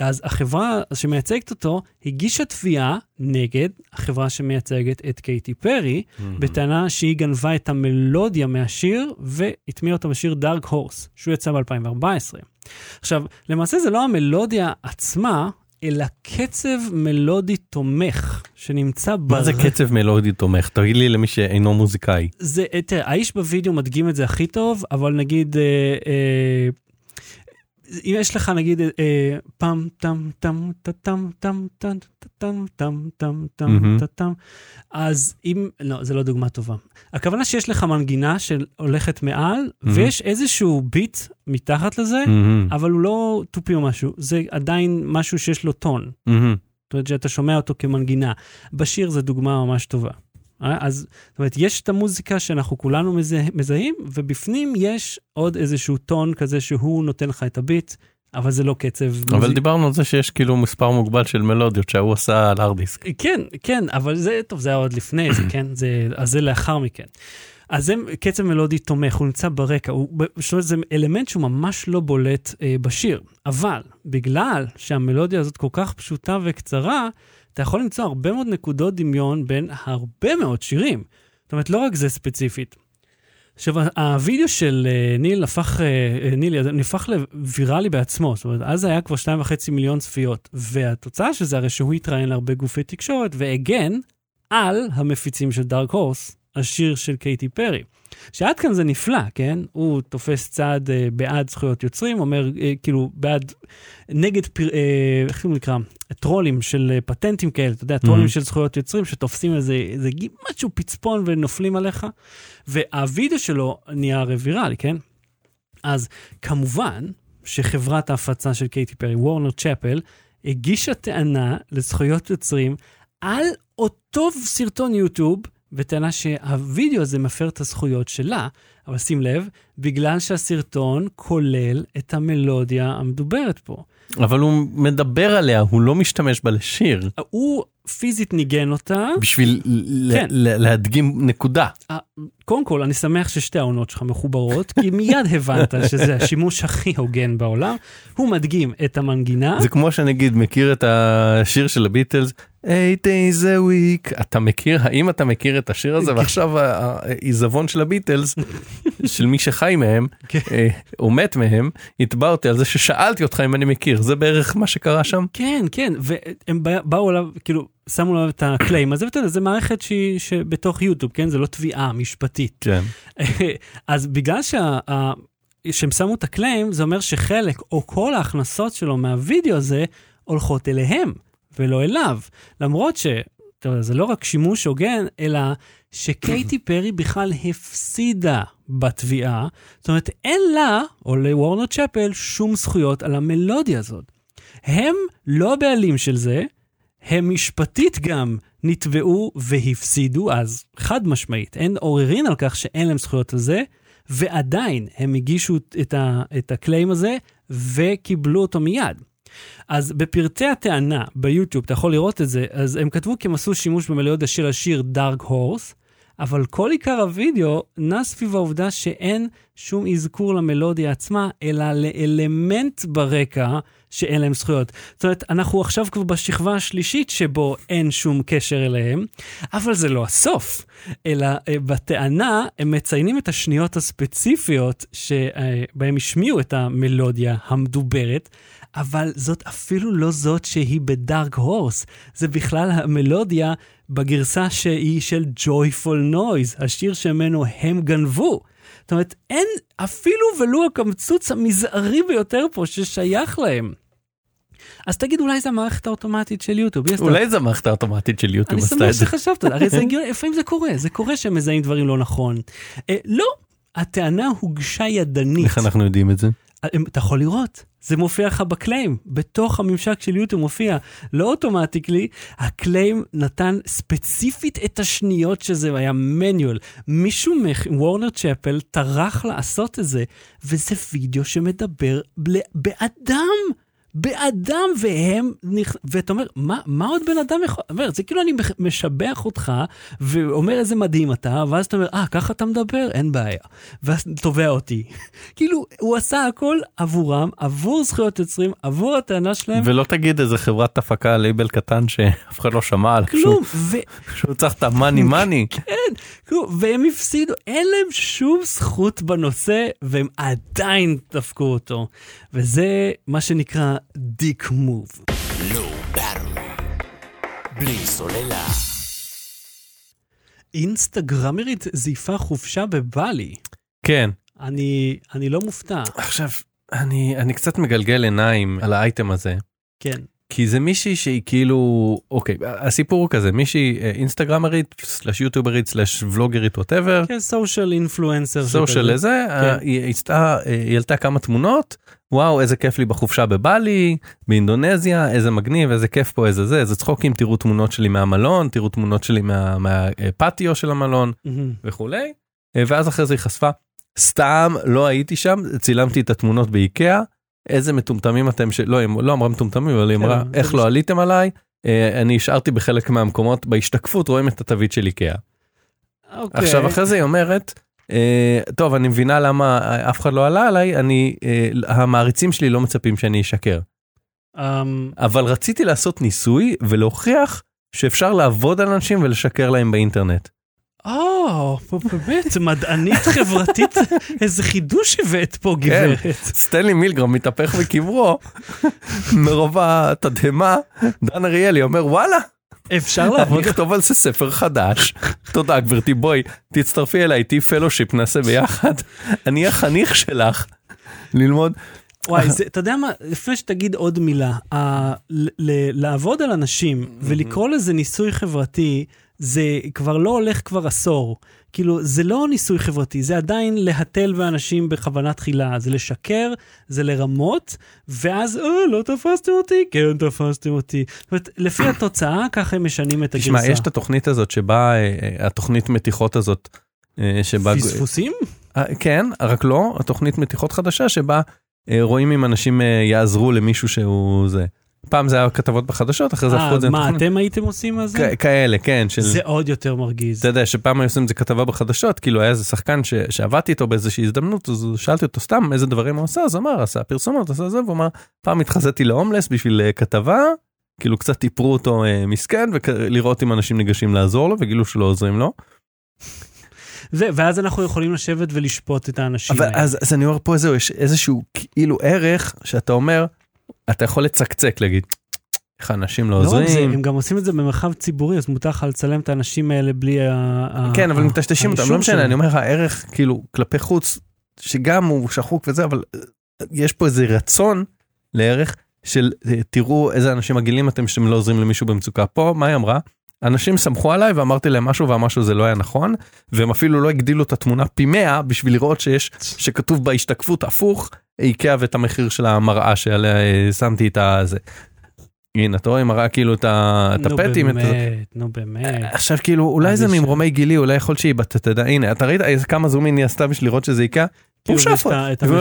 אז החברה שמייצגת אותו הגישה תביעה נגד החברה שמייצגת את קייטי פרי, בטענה שהיא גנבה את המלודיה מהשיר והטמיעה אותה בשיר דארק הורס, שהוא יצא ב-2014. עכשיו, למעשה זה לא המלודיה עצמה, אלא קצב מלודי תומך שנמצא מה זה קצב מלודי תומך? תגיד לי למי שאינו מוזיקאי. זה, אה, תראה, האיש בווידאו מדגים את זה הכי טוב, אבל נגיד, אה, אה, אם יש לך נגיד אה, פם טם טם טם טם טם טם טם טם טם. טה טם, אז אם, לא, זה לא דוגמה טובה. הכוונה שיש לך מנגינה שהולכת מעל. ויש איזשהו ביט מתחת לזה, אבל הוא לא תופי או משהו, זה עדיין משהו שיש לו טון. זאת אומרת שאתה שומע אותו כמנגינה. בשיר זו דוגמה ממש טובה. אה? אז זאת אומרת, יש את המוזיקה שאנחנו כולנו מזה, מזהים, ובפנים יש עוד איזשהו טון כזה שהוא נותן לך את הביט, אבל זה לא קצב. אבל מוזיק- דיברנו על זה שיש כאילו מספר מוגבל של מלודיות שההוא עשה על ארדיסק. כן, כן, אבל זה, טוב, זה היה עוד לפני זה, כן? זה, אז זה לאחר מכן. אז זה קצב מלודי תומך, הוא נמצא ברקע, הוא, אומרת, זה אלמנט שהוא ממש לא בולט אה, בשיר. אבל בגלל שהמלודיה הזאת כל כך פשוטה וקצרה, אתה יכול למצוא הרבה מאוד נקודות דמיון בין הרבה מאוד שירים. זאת אומרת, לא רק זה ספציפית. עכשיו, הווידאו של אה, ניל הפך, אה, אה, נילי, נהפך לוויראלי בעצמו, זאת אומרת, אז היה כבר שתיים וחצי מיליון צפיות, והתוצאה של זה הרי שהוא התראיין להרבה גופי תקשורת והגן על המפיצים של דארק הורס, השיר של קייטי פרי. שעד כאן זה נפלא, כן? הוא תופס צעד אה, בעד זכויות יוצרים, אומר, אה, כאילו, בעד, נגד, פר, אה, איך הוא נקרא? טרולים של אה, פטנטים כאלה, אתה יודע, טרולים Mhm. של זכויות יוצרים שתופסים איזה, איזה משהו פצפון ונופלים עליך, והווידאו שלו נהיה הרי ויראלי, כן? אז כמובן שחברת ההפצה של קייטי פרי, וורנר צ'פל, הגישה טענה לזכויות יוצרים על אותו סרטון יוטיוב, בטענה שהווידאו הזה מפר את הזכויות שלה, אבל שים לב, בגלל שהסרטון כולל את המלודיה המדוברת פה. אבל הוא מדבר עליה, הוא לא משתמש בה לשיר. הוא פיזית ניגן אותה. בשביל כן. להדגים נקודה. קודם כל, אני שמח ששתי העונות שלך מחוברות, כי מיד הבנת שזה השימוש הכי הוגן בעולם. הוא מדגים את המנגינה. זה כמו שנגיד מכיר את השיר של הביטלס, eight days a week, אתה מכיר, האם אתה מכיר את השיר הזה ועכשיו ה- ה- העיזבון של הביטלס, של מי שחי מהם, כן. אה, או מת מהם, יתבע אותי על זה ששאלתי אותך אם אני מכיר, זה בערך מה שקרה שם. כן, כן, והם בא- באו אליו, כאילו, שמו עליו את הקליים הזה, ואתה יודע, זה מערכת שהיא שבתוך יוטיוב, כן? זה לא תביעה משפטית. כן. אז בגלל שה... שהם שמו את הקליים, זה אומר שחלק או כל ההכנסות שלו מהווידאו הזה הולכות אליהם. ולא אליו. למרות ש... טוב, זה לא רק שימוש הוגן, אלא שקייטי פרי בכלל הפסידה בתביעה. זאת אומרת, אין לה, או לוורנר צ'פל, שום זכויות על המלודיה הזאת. הם לא הבעלים של זה, הם משפטית גם נתבעו והפסידו, אז חד משמעית, אין עוררין על כך שאין להם זכויות על זה, ועדיין הם הגישו את, ה, את הקליים הזה וקיבלו אותו מיד. אז בפרטי הטענה ביוטיוב, אתה יכול לראות את זה, אז הם כתבו כי הם עשו שימוש במלודיה של השיר דארק הורס, אבל כל עיקר הוידאו נע סביב העובדה שאין שום אזכור למלודיה עצמה, אלא לאלמנט ברקע שאין להם זכויות. זאת אומרת, אנחנו עכשיו כבר בשכבה השלישית שבו אין שום קשר אליהם, אבל זה לא הסוף, אלא אה, בטענה הם מציינים את השניות הספציפיות שבהם השמיעו את המלודיה המדוברת. אבל זאת אפילו לא זאת שהיא בדארק הורס, זה בכלל המלודיה בגרסה שהיא של Joyful Noise, השיר שממנו הם גנבו. זאת אומרת, אין אפילו ולו הקמצוץ המזערי ביותר פה ששייך להם. אז תגיד, אולי זה המערכת האוטומטית של יוטיוב. אולי זה המערכת האוטומטית של יוטיוב אני שמח. שחשבת, הרי זה הגיוני, לפעמים זה קורה, זה קורה שהם מזהים דברים לא נכון. אה, לא, הטענה הוגשה ידנית. איך אנחנו יודעים את זה? אתה יכול לראות, זה מופיע לך בקליים, בתוך הממשק של יוטיוב מופיע, לא אוטומטיקלי, הקליים נתן ספציפית את השניות שזה היה מניואל. מישהו מ Warner Chappell טרח לעשות את זה, וזה וידאו שמדבר ל- באדם. באדם והם, נכ... ואתה אומר, מה, מה עוד בן אדם יכול, אומר, זה כאילו אני משבח אותך ואומר איזה מדהים אתה, ואז אתה אומר, אה, ככה אתה מדבר? אין בעיה. ואז תובע אותי. כאילו, הוא עשה הכל עבורם, עבור זכויות יוצרים, עבור הטענה שלהם, ולא תגיד איזה חברת הפקה לייבל קטן שאף אחד לא שמע עליו כלום, ו... שהוא צריך את ה money money. כן, כלום, והם הפסידו, אין להם שום זכות בנושא, והם עדיין דפקו אותו. וזה מה שנקרא דיק מוב. Low Battery. בלי סוללה. אינסטגרמרית זייפה חופשה בבלי. כן. אני, אני לא מופתע, עכשיו, אני, אני קצת מגלגל עיניים על האייטם הזה, כן. כי זה מישהי שהיא כאילו, אוקיי, הסיפור הוא כזה, מישהי אה, אינסטגרמרית, סלאש יוטיוברית, סלאש ולוגרית, ווטאבר, כן, סושיאל אינפלואנסר. סושיאל לזה, אה, היא הצטעה, אה, היא העלתה כמה תמונות, וואו איזה כיף לי בחופשה בבלי, באינדונזיה, איזה מגניב, איזה כיף פה, איזה זה, איזה צחוקים, תראו תמונות שלי מהמלון, תראו תמונות שלי מה- מהפטיו של המלון וכולי, ואז אחרי זה היא חשפה, סתם לא הייתי שם, צילמתי את התמונות באיקאה, איזה מטומטמים אתם, שלא, היא לא אמרה מטומטמים, אבל היא כן, אמרה, איך לא עליתם עליי, אה, אני השארתי בחלק מהמקומות, בהשתקפות רואים את התווית של איקאה. אוקיי. עכשיו אחרי זה היא אומרת, אה, טוב אני מבינה למה אף אחד לא עלה עליי, אני, אה, המעריצים שלי לא מצפים שאני אשקר. אמ, אבל רציתי לעשות ניסוי ולהוכיח שאפשר לעבוד על אנשים ולשקר להם באינטרנט. או, פה באמת, מדענית חברתית, איזה חידוש הבאת פה, גברת. סטנלי מילגרם מתהפך בקברו מרוב התדהמה דן אריאלי אומר וואלה אפשר אני לעבוד. אכתוב על זה ספר חדש. תודה גברתי בואי תצטרפי אליי איתי פלושיפ נעשה ביחד. אני החניך שלך ללמוד. וואי, זה, אתה יודע מה, לפני שתגיד עוד מילה, ה- ל- ל- לעבוד על אנשים ולקרוא לזה ניסוי חברתי, זה כבר לא הולך כבר עשור. כאילו, זה לא ניסוי חברתי, זה עדיין להתל באנשים בכוונה תחילה, זה לשקר, זה לרמות, ואז, אה, לא תפסתם אותי, כן תפסתם אותי. זאת אומרת, לפי התוצאה, ככה הם משנים את הגרסה. תשמע יש את התוכנית הזאת שבה אה, אה, התוכנית מתיחות הזאת אה, שבה פספוסים? כן רק לא התוכנית מתיחות חדשה שבה רואים אם אנשים יעזרו למישהו שהוא זה. פעם זה היה כתבות בחדשות אחרי זה הפכו אה, את זה מה. אתם הייתם עושים? כ- כאלה כן של זה עוד יותר מרגיז. אתה יודע שפעם היו עושים את זה כתבה בחדשות כאילו היה איזה שחקן ש- שעבדתי איתו באיזושהי הזדמנות אז שאלתי אותו סתם איזה דברים הוא עשה אז אמר עשה פרסומות עשה זה והוא אמר פעם התחזיתי להומלס בשביל אה, כתבה כאילו קצת טיפרו אותו אה, מסכן ולראות אם אנשים ניגשים לעזור לו וגילו שלא עוזרים לו. זה, ואז אנחנו יכולים לשבת ולשפוט את האנשים אבל האלה. אז, אז אני אומר פה יש איזשהו כאילו ערך שאתה אומר אתה יכול לצקצק להגיד איך אנשים לא לא רק זה, עוזרים. הם גם עושים את זה במרחב ציבורי, אז מותר לך לצלם את האנשים האלה בלי ה... כן אבל מטשטשים אותם לא משנה. אני אומר הערך כאילו כלפי חוץ שגם הוא שחוק וזה אבל אה, יש פה איזה רצון לערך של אה, תראו איזה אנשים מגעילים אתם שאתם לא עוזרים למישהו במצוקה. פה מה היא אמרה? אנשים סמכו עליי ואמרתי להם משהו והמשהו זה לא היה נכון והם אפילו לא הגדילו את התמונה פי 100 בשביל לראות שיש שכתוב בהשתקפות הפוך איקאה ואת המחיר של המראה שעליה אה, שמתי את הזה. הנה אתה רואה מראה כאילו את נו הפטים. ה- באמת, נו באמת. עכשיו כאילו אולי זה ממרומי גילי אולי יכול שהיא בת אתה יודע הנה אתה ראית איזה כמה זומים היא עשתה בשביל לראות שזה איקאה.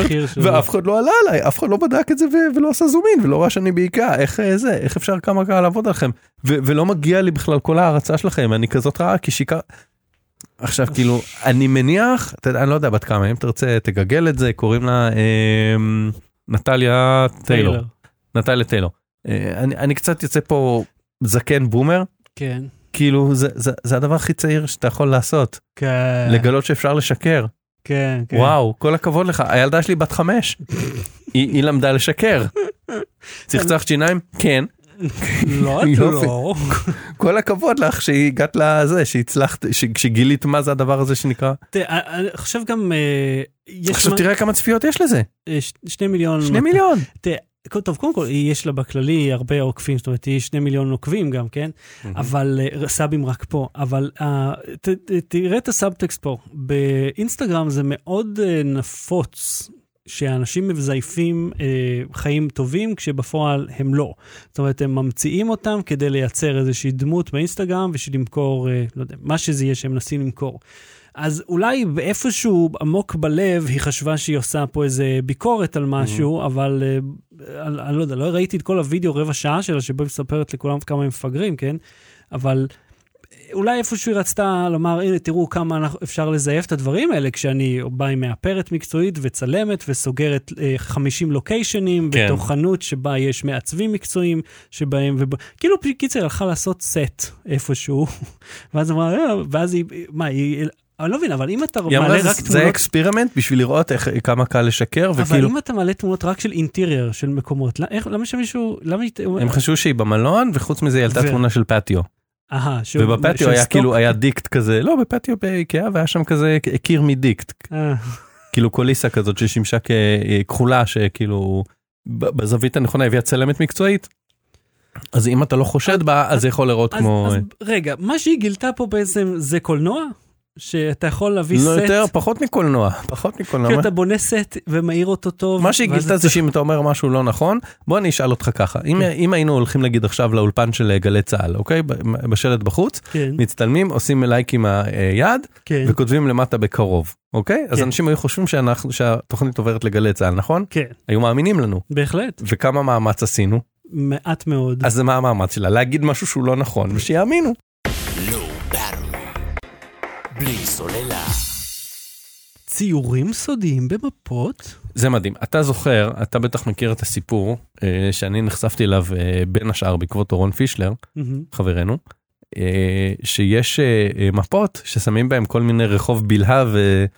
כאילו. ואף אחד לא עלה עליי אף אחד לא בדק את זה ולא עשה זומין ולא ראה שאני באיקאה איך אה, זה איך אפשר כמה קל לעבוד עליכם ולא מגיע לי בכלל כל ההערצה שלכם אני כזאת רעה כי שיקר. עכשיו כאילו אני מניח אני לא יודע בת כמה אם תרצה תגגל את זה קוראים לה אה, נטליה טיילור נטליה טיילור אה, אני, קצת יוצא פה זקן בומר כן. כאילו זה, זה, זה הדבר הכי צעיר שאתה יכול לעשות כן. לגלות שאפשר לשקר כן. כן. וואו כל הכבוד לך הילדה שלי בת חמש היא, היא למדה לשקר. צחצח שיניים כן לא, את. לא. כל הכבוד לך שהגעת לזה שהצלחת שגילית מה זה הדבר הזה שנקרא תראה, אני חושב גם, אה, עכשיו תראה כמה צפיות יש לזה אה, שני מיליון. שני מיליון. טוב, קודם כל, יש לה בכללי הרבה עוקבים, זאת אומרת, יש שני מיליון עוקבים גם, כן? אבל אה, סאבים רק פה. אבל אה, ת- ת- תראה את הסאבטקסט פה. באינסטגרם זה מאוד אה, נפוץ. שאנשים מזייפים אה, חיים טובים כשבפועל הם לא. זאת אומרת, הם ממציאים אותם כדי לייצר איזושהי דמות באינסטגרם ושל למכור, אה, לא יודע, מה שזה יהיה שהם מנסים למכור. אז אולי באיפשהו עמוק בלב היא חשבה שהיא עושה פה איזה ביקורת על משהו, אבל אה, אני לא יודע, לא ראיתי את כל הוידאו רבע שעה שלה שבו היא מספרת לכולם כמה הם מפגרים, כן? אבל אולי איפשהו היא רצתה לומר, הנה, תראו כמה אנחנו, אפשר לזייף את הדברים האלה, כשאני בא עם מאפרת מקצועית וצלמת וסוגרת אה, 50 לוקיישנים כן. בתוך חנות שבה יש מעצבים מקצועיים שבהם, וב... כאילו קיצר הלכה לעשות סט איפשהו, ואז אמרה, אה, ואז היא, מה, היא, אני לא מבין, אבל אם אתה מעלה רק זה תמונות... experiment בשביל לראות איך כמה קל לשקר אבל וכאילו אם אתה מעלה תמונות רק של interior של מקומות, לא- איך, למה שמישהו, למה. הם חשבו שהיא במלון וחוץ מזה היא העלתה ו- תמונה של פטיו אהה, של ובפטיו היה סטוק? כאילו היה דיקט כזה לא בפטיו באיקאה והיה שם כזה קיר מדיקט אה, כאילו קוליסה כזאת ששימשה ככחולה שכאילו בזווית הנכונה הביאה צלמת מקצועית. אז אם אתה לא חושד בה אז זה יכול לראות אז, כמו אז רגע, מה שהיא גילתה פה בעצם זה קולנוע? שאתה יכול להביא לא סט, יותר פחות מקולנוע פחות מקולנוע. כאילו אתה בונה סט ומאיר אותו טוב. מה אתה- זה שאם אתה אומר משהו לא נכון בוא אני אשאל אותך ככה אם כן. אם היינו הולכים נגיד עכשיו לאולפן של גלי צה"ל אוקיי בשלט בחוץ כן, מצטלמים עושים לייק עם היד כן, וכותבים למטה בקרוב אוקיי אז כן. אנשים היו חושבים שאנחנו שהתוכנית עוברת לגלי צה"ל נכון כן, היו מאמינים לנו בהחלט, וכמה מאמץ עשינו מעט מאוד. אז זה מה המאמץ שלה להגיד משהו שהוא לא נכון ושיאמינו. בלי סוללה. ציורים סודיים במפות? זה מדהים אתה זוכר אתה בטח מכיר את הסיפור אה, שאני נחשפתי אליו אה, בין השאר בעקבות אורון פישלר מהמם. חברנו אה, שיש אה, אה, מפות ששמים בהם כל מיני רחוב בלהה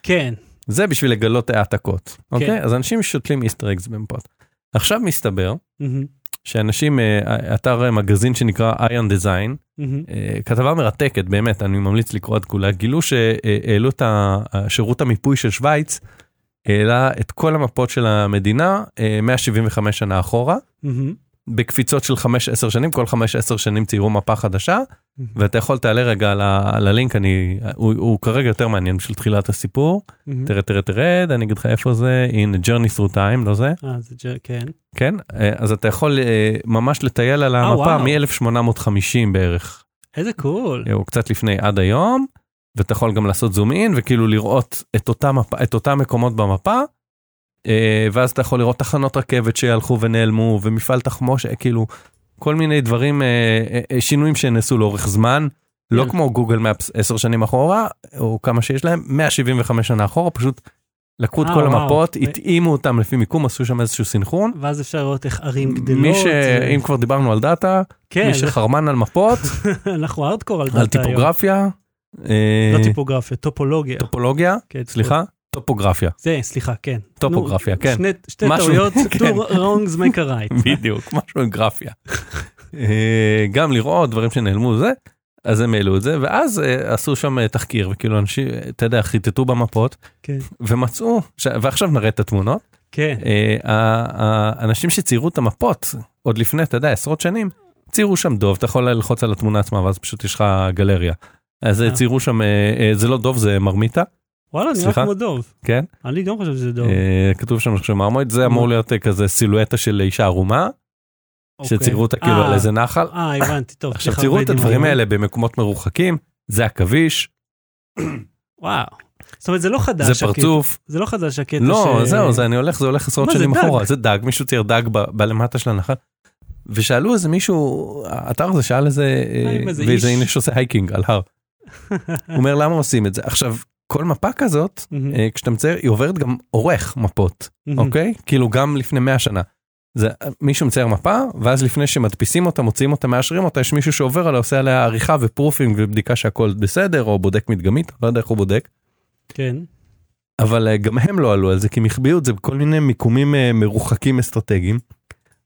כן, וזה בשביל לגלות העתקות אוקיי כן. אז אנשים שותלים איסטר אקס במפות. עכשיו מסתבר מהמם, שאנשים אה, אתר אה, מגזין שנקרא דיזיין מהמם. אה, כתבה מרתקת באמת אני ממליץ לקרוא את כולה גילו שהעלו את השירות המיפוי של שווייץ העלה את כל המפות של המדינה אה, 175 שנה אחורה מהמם. בקפיצות של 5-10 שנים כל 5-10 שנים ציירו מפה חדשה ואתה יכול תעלה רגע על ה- על הלינק אני הוא, הוא כרגע יותר מעניין בשביל תחילת הסיפור מהמם. תרד תרד תרד אני אגיד לך איפה זה הנה journey through time לא זה אה, זה ג'ר- כן. כן אה, אז אתה יכול אה, ממש לטייל על המפה וואו. מ-1850 בערך איזה קול. או קצת לפני עד היום ואתה יכול גם לעשות זום אין וכאילו לראות את אותם מקומות במפה. אה, ואז אתה יכול לראות תחנות רכבת שהלכו ונעלמו ומפעל תחמושת כאילו כל מיני דברים אה, אה, אה, שינויים שנעשו לאורך זמן לא כן. כמו גוגל מפס 10 שנים אחורה או כמה שיש להם 175 שנה אחורה פשוט לקחו את אה, כל. המפות התאימו אותם לפי מיקום עשו שם איזשהו סינכרון. ואז אפשר לראות איך ערים גדלות. מי ש... אם כבר דיברנו על דאטה, כן, מי שחרמן על מפות, אנחנו הארדקור על על דאטה היום. טיפוגרפיה, אה, לא טיפוגרפיה, טופולוגיה. טופולוגיה, כן, סליחה, טופוגרפיה, זה, סליחה, כן. טופוגרפיה, כן. שני, שתי משהו, טעויות, כן. two wrongs make a right. בדיוק, משהו עם גרפיה. אה, גם לראות דברים שנעלמו זה, אז הם העלו את זה, ואז אה, עשו שם אה, תחקיר, וכאילו אנשים, אתה יודע, חיטטו במפות, כן. ומצאו, ש- ועכשיו נראה את התמונות, כן. האנשים שציירו את המפות, עוד לפני, אתה יודע, עשרות שנים, ציירו שם דוב, אתה יכול ללחוץ על התמונה עצמה, ואז פשוט יש לך גלריה. אז. ציירו שם, זה לא דוב, זה מרמיתה, וואלה, נראה? כמו דוב. כן? אני גם חושב שזה דוב. אה, כתוב שם, אני חושב, מרמורית, זה אמור להיות אה, כזה סילואטה של אישה ערומה, אוקיי. שציירו אותה כאילו אה, על איזה נחל. אה, הבנתי, טוב. עכשיו הרבה את הדברים. האלה במקומות מרוחקים, זה עכביש, וואו. זאת אומרת, זה לא חדש. זה פרצוף, זה לא חדש הקטע לא. זהו זה אני הולך זה הולך עשרות שנים. אחורה זה דג מישהו צייר דג בלמטה של הנחל. ושאלו איזה מישהו האתר הזה שאל איזה אה, ואיזה איש. הנה שעושה hiking על הר. הוא אומר למה עושים את זה עכשיו כל מפה כזאת אה, כשאתה מצייר היא עוברת גם עורך מפות מהמם. אוקיי כאילו גם לפני 100 שנה. זה מישהו מצייר מפה ואז לפני שמדפיסים אותה מוציאים אותה מאשרים אותה יש מישהו שעובר עליה עושה עליה עריכה ו proofing ובדיקה שהכל בסדר או בודק מדגמית לא יודע איך הוא בודק. כן. אבל אה, גם הם לא עלו על זה כי הם החביאו את זה בכל מיני מיקומים אה, מרוחקים אסטרטגיים.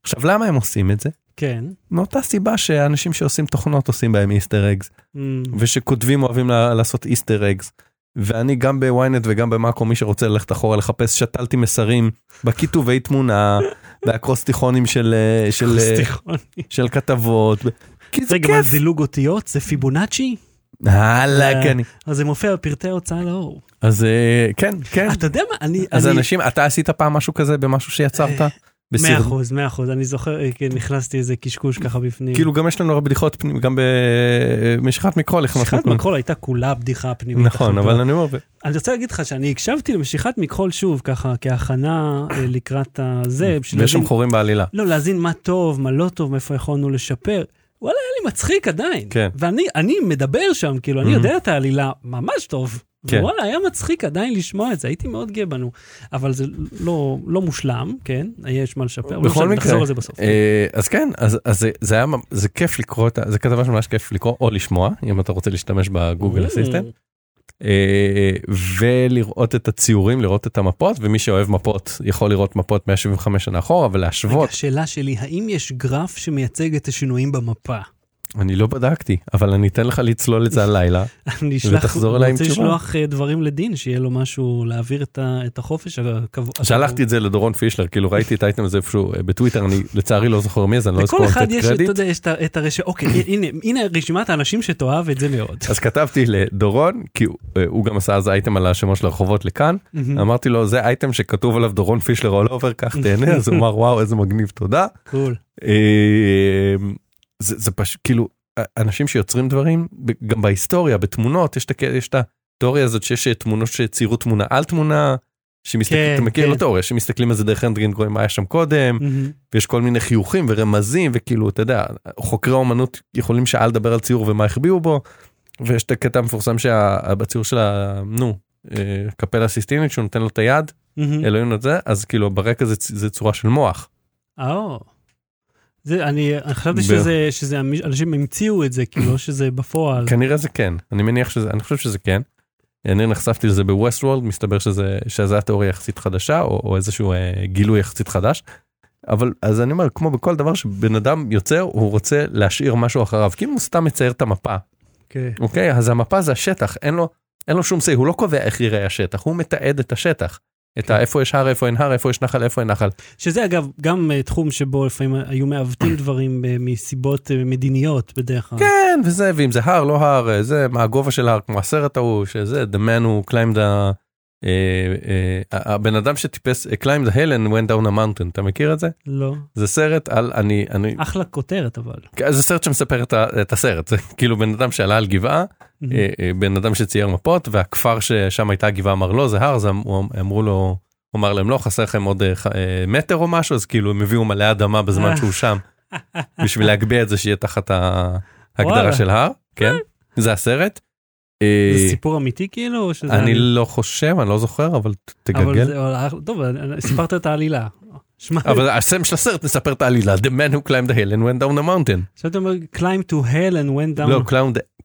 עכשיו למה הם עושים את זה? כן. מאותה סיבה שאנשים שעושים תוכנות עושים בהם איסטר אגס אמ, ושכותבים אוהבים לעשות איסטר אגס. ואני גם בוויינט וגם במאקו מי שרוצה ללכת אחורה לחפש שתלתי מסרים בכיתובי תמונה באקרוסטיכונים של אה, של אה. של כתבות. כי זה רגע, כיף. דילוג אותיות? זה פיבונאצ'י? הלאה, אה, כן. אז זה מופיע בפרטי ההוצאה לאור. אז כן כן. אתה יודע מה, אני... אז אנשים אתה עשית פעם משהו כזה במשהו שיצרת? מאה? אחוז, מאה אחוז, אני זוכר, אה, כן, נכנסתי איזה קשקוש ככה בפנים. כאילו גם יש לנו הרבה בדיחות פנים גם במשיכת מקרול. משיכת? מכחול הייתה כולה בדיחה פנימית. נכון. אבל אני אומר אני רוצה להגיד לך שאני הקשבתי למשיכת מכחול שוב, ככה, כהכנה אה, לקראת הזה, ויש שם חורים בעלילה. לא, להבין מה טוב, מה לא טוב, מאיפה יכולנו לשפר. וואלה, היה לי מצחיק עדיין. כן. ואני אני מדבר שם, כאילו, אני. יודע את העלילה ממש טוב. כן. וואלה, היה מצחיק עדיין לשמוע את זה, הייתי מאוד גאה בנו. אבל זה לא, לא מושלם, כן? יש מה לשפר. אבל בכל מקרה, נחזור לזה בסוף. אה, אז כן אז אז זה- זה היה זה כיף לקרוא את זה כתבה שממש כיף לקרוא או לשמוע אם אתה רוצה להשתמש בגוגל Mm. אסיסטנט. אה, ולראות את הציורים לראות את המפות ומי שאוהב מפות יכול לראות מפות 175 שנה אחורה רגע, ולהשוות השאלה שלי, האם יש גרף שמייצג את השינויים במפה? אני לא בדקתי אבל אני אתן לך לצלול את זה הלילה אני ותחזור אליי עם רוצה תשובה. לשלוח אה, דברים לדין, שיהיה לו משהו להעביר את, ה, את החופש הקבוע. שלחתי את זה לדורון פישלר כאילו ראיתי את האייטם הזה איפשהו אה, בטוויטר אני לצערי לא זוכר מי זה אני לא לכל אזכור אחד לתת יש, אתה קרדיט. יודע, יש את ה- את הרשת, אוקיי, הנה, הנה רשימת האנשים שתאהב את זה מאוד. אז כתבתי לדורון כי הוא- אה, גם עשה אז אייטם על השמות של הרחובות לכאן. אמרתי לו זה אייטם שכתוב עליו דורון פישלר all over קח תהנה אז הוא אמר וואו איזה מגניב תודה. אה, זה זה פשוט כאילו אנשים שיוצרים דברים גם בהיסטוריה בתמונות יש את התיאוריה הזאת שיש תמונות שציירו תמונה על תמונה. שמסתכל, כן, אתה מכיר כן. לא תיאוריה שמסתכלים על זה דרך רנטגן רואים מה היה שם קודם מהמם. ויש כל מיני חיוכים ורמזים וכאילו אתה יודע חוקרי אומנות יכולים שעה לדבר על ציור ומה החביאו בו. ויש את הקטע המפורסם שבציור של ה... נו אה, קפלה סיסטינית שהוא נותן לו את היד מהמם. אלוהים את זה אז כאילו ברקע זה, זה צורה של מוח. או. זה, אני אני חשבתי ב- שזה, שזה, אנשים המציאו את זה, כאילו, לא שזה בפועל. כנראה זה כן אני מניח שזה אני חושב שזה כן. אני נחשפתי לזה בווסט וולד מסתבר שזה שזה התיאוריה יחסית חדשה או, או איזשהו אה, גילוי יחסית חדש. אבל אז אני אומר כמו בכל דבר שבן אדם יוצר הוא רוצה להשאיר משהו אחריו כי אם הוא סתם מצייר את המפה כן. אוקיי אז המפה זה השטח אין לו אין לו שום say הוא לא קובע איך יראה השטח הוא מתעד את השטח. את ה- איפה יש הר איפה אין הר איפה יש נחל איפה אין נחל שזה אגב גם אה, תחום שבו לפעמים היו מעוותים דברים אה, מסיבות אה, מדיניות בדרך כלל. כן וזה ואם זה הר לא הר אה, זה מה הגובה של ההר כמו הסרט ההוא שזה the man who climbed the אה, אה, הבן אדם שטיפס אה, climbed and went down a mountain אתה מכיר את זה לא. זה סרט על אני אני אחלה כותרת אבל. זה סרט שמספר את, הסרט זה כאילו בן אדם שעלה על גבעה אה, אה, בן אדם שצייר מפות והכפר ששם הייתה גבעה אמר לא זה הר אז אמ- אמרו לו הוא אמר להם לא חסר לכם עוד אה, אה, מטר או משהו אז כאילו הם הביאו מלא אדמה בזמן שהוא שם בשביל להגביה את זה שיהיה תחת ההגדרה. של הר כן זה הסרט. זה אה, סיפור אמיתי כאילו? או שזה אני? לא חושב אני לא זוכר אבל תגגל. זה- אבל- טוב, אה, סיפרת את העלילה. אבל השם של הסרט מספר את העלילה The man who climbed the hill and went down the mountain. עכשיו אתה אומר climb to hell and went down. לא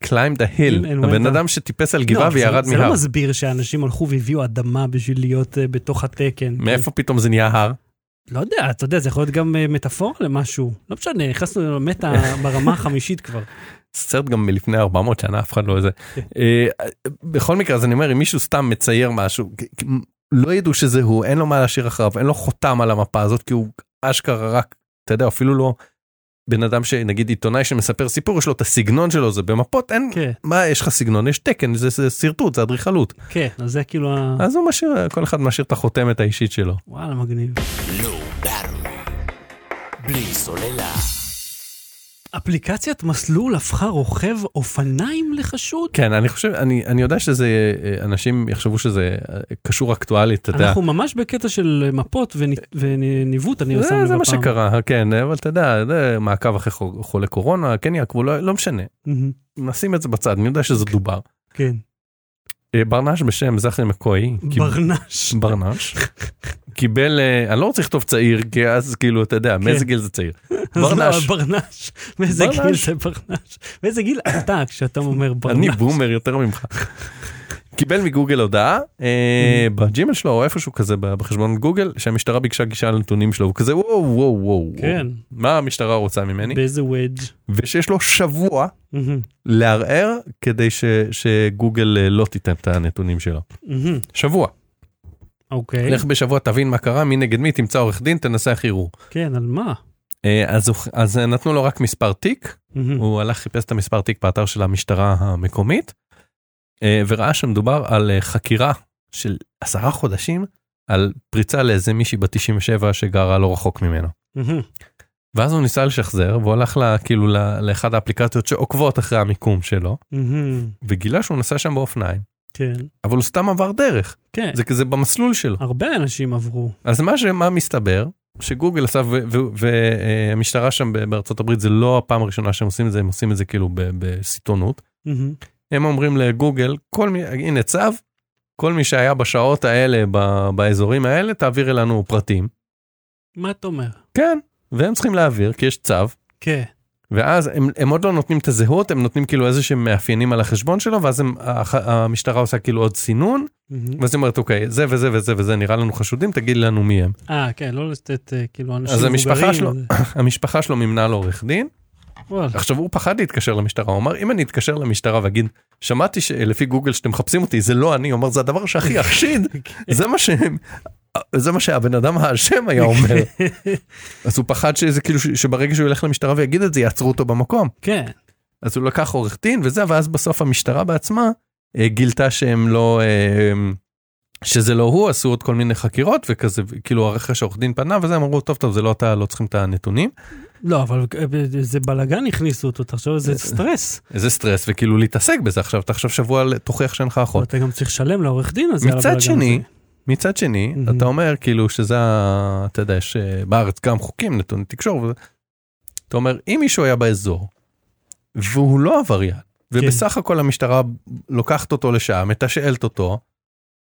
climbed the- hill. הבן. אדם שטיפס על לא, גבעה זה- וירד זה לא מהר. מסביר שאנשים הלכו והביאו אדמה בשביל להיות אה, בתוך התקן. מאיפה פתאום זה נהיה הר? לא יודע, אתה יודע, זה יכול להיות גם אה, מטאפורה למשהו. לא משנה, נכנסנו למטה ברמה החמישית כבר. סרט גם מלפני 400 שנה אף אחד לא איזה. אה, בכל מקרה אז אני אומר אם מישהו סתם מצייר משהו לא ידעו שזה הוא, אין לו מה להשאיר אחריו, אין לו חותם על המפה הזאת, כי הוא אשכרה רק, אתה יודע, אפילו לא בן אדם שנגיד עיתונאי שמספר סיפור, יש לו את הסגנון שלו, זה במפות, אין, כן, מה, יש לך סגנון, יש תקן, זה, זה שרטוט, זה אדריכלות. כן, אז זה כאילו. אז הוא משאיר, כל אחד משאיר את החותמת האישית שלו. וואלה, מגניב. בלי סוללה. אפליקציית מסלול הפכה רוכב אופניים לחשוד? כן, אני חושב, אני, אני יודע שזה, אה, אנשים יחשבו שזה אה, קשור אקטואלית, אתה יודע. אנחנו ממש בקטע של מפות וני- וניווט, אני זה, שם לב זה מה. שקרה, כן, אבל אתה יודע, זה מעקב אחרי חו- חולי קורונה, כן יעקבו, לא, לא משנה. מהמם, נשים את זה בצד, אני יודע שזה דובר. כן. אה, ברנש בשם זכי מקוי, ברנש. ברנש, קיבל, אה, אני לא רוצה לכתוב צעיר, כי אז כאילו, אתה יודע, מאיזה גיל זה צעיר. אז לא, ברנש. ברנש. מאיזה גיל ברנש. זה ברנש? מאיזה גיל אתה כשאתה אומר ברנש? אני בומר יותר ממך. קיבל מגוגל הודעה אה, בג'ימל שלו או איפשהו כזה בחשבון גוגל שהמשטרה ביקשה גישה לנתונים שלו הוא כזה וואו וואו וואו כן. מה המשטרה רוצה ממני באיזה וודג'. ושיש לו שבוע מהמם, לערער כדי שגוגל אה, לא תיתן את הנתונים שלו מהמם. שבוע אוקיי. לך בשבוע תבין מה קרה מי נגד מי תמצא עורך דין תנסח ערעור כן, על מה? אה, אז, אז נתנו לו רק מספר תיק מהמם. הוא הלך חיפש את המספר תיק באתר של המשטרה המקומית אה, וראה שמדובר על אה, חקירה של עשרה חודשים על פריצה לאיזה מישהי בת 97 שגרה לא רחוק ממנו. מהמם. ואז הוא ניסה לשחזר והוא הלך לה, כאילו לאחד האפליקציות שעוקבות אחרי המיקום שלו מהמם. וגילה שהוא נסע שם באופניים כן. אבל הוא סתם עבר דרך כן. זה כזה במסלול שלו הרבה אנשים עברו. אז מה שמה מסתבר שגוגל עשה והמשטרה שם בארצות הברית זה לא הפעם הראשונה שהם עושים את זה הם עושים את זה כאילו בסיטונות. מהמם. הם אומרים לגוגל, כל מי, הנה צו, כל מי שהיה בשעות האלה, ב, באזורים האלה, תעביר אלינו פרטים. מה אתה אומר? כן, והם צריכים להעביר, כי יש צו, כן. ואז הם, הם עוד לא נותנים את הזהות, הם נותנים כאילו איזה שהם מאפיינים על החשבון שלו, ואז הם, הח, המשטרה עושה כאילו עוד סינון, מהמם. ואז היא אומרת, אוקיי, זה וזה וזה וזה נראה לנו חשודים, תגיד לנו מי הם. אה, כן, לא לתת אה, כאילו אנשים אז המשפחה מבוגרים, שלו- המשפחה שלו מימנה לו עורך דין, וואלה. עכשיו הוא פחד להתקשר למשטרה, הוא אמר, אם אני אתקשר למשטרה ואגיד, שמעתי שלפי גוגל שאתם מחפשים אותי, זה לא אני, הוא אמר, זה הדבר שהכי יחשיד, זה מה שהם, זה מה שהבן אדם האשם היה אומר. אז הוא פחד שזה כאילו שברגע שהוא ילך למשטרה ויגיד את זה יעצרו אותו במקום. כן. אז הוא לקח עורך דין וזה ואז בסוף המשטרה בעצמה אה, גילתה שהם לא אה, שזה לא הוא עשו עוד כל מיני חקירות וכזה כאילו אחרי שעורך דין פנה וזה אמרו טוב טוב זה לא אתה לא צריכים את הנתונים לא, אבל אה, זה בלאגן הכניסו אותו, תחשוב איזה סטרס. איזה סטרס וכאילו להתעסק בזה עכשיו עכשיו שבוע תוכיח שאין לך אחות. אתה גם צריך לשלם לעורך דין הזה מצד שני. מצד שני מהמם. אתה אומר כאילו שזה אתה יודע יש אה, בארץ גם חוקים נתוני תקשור. וזה. אתה אומר אם מישהו היה באזור והוא לא עבריין ובסך הכל המשטרה לוקחת אותו לשם מתשאלת אותו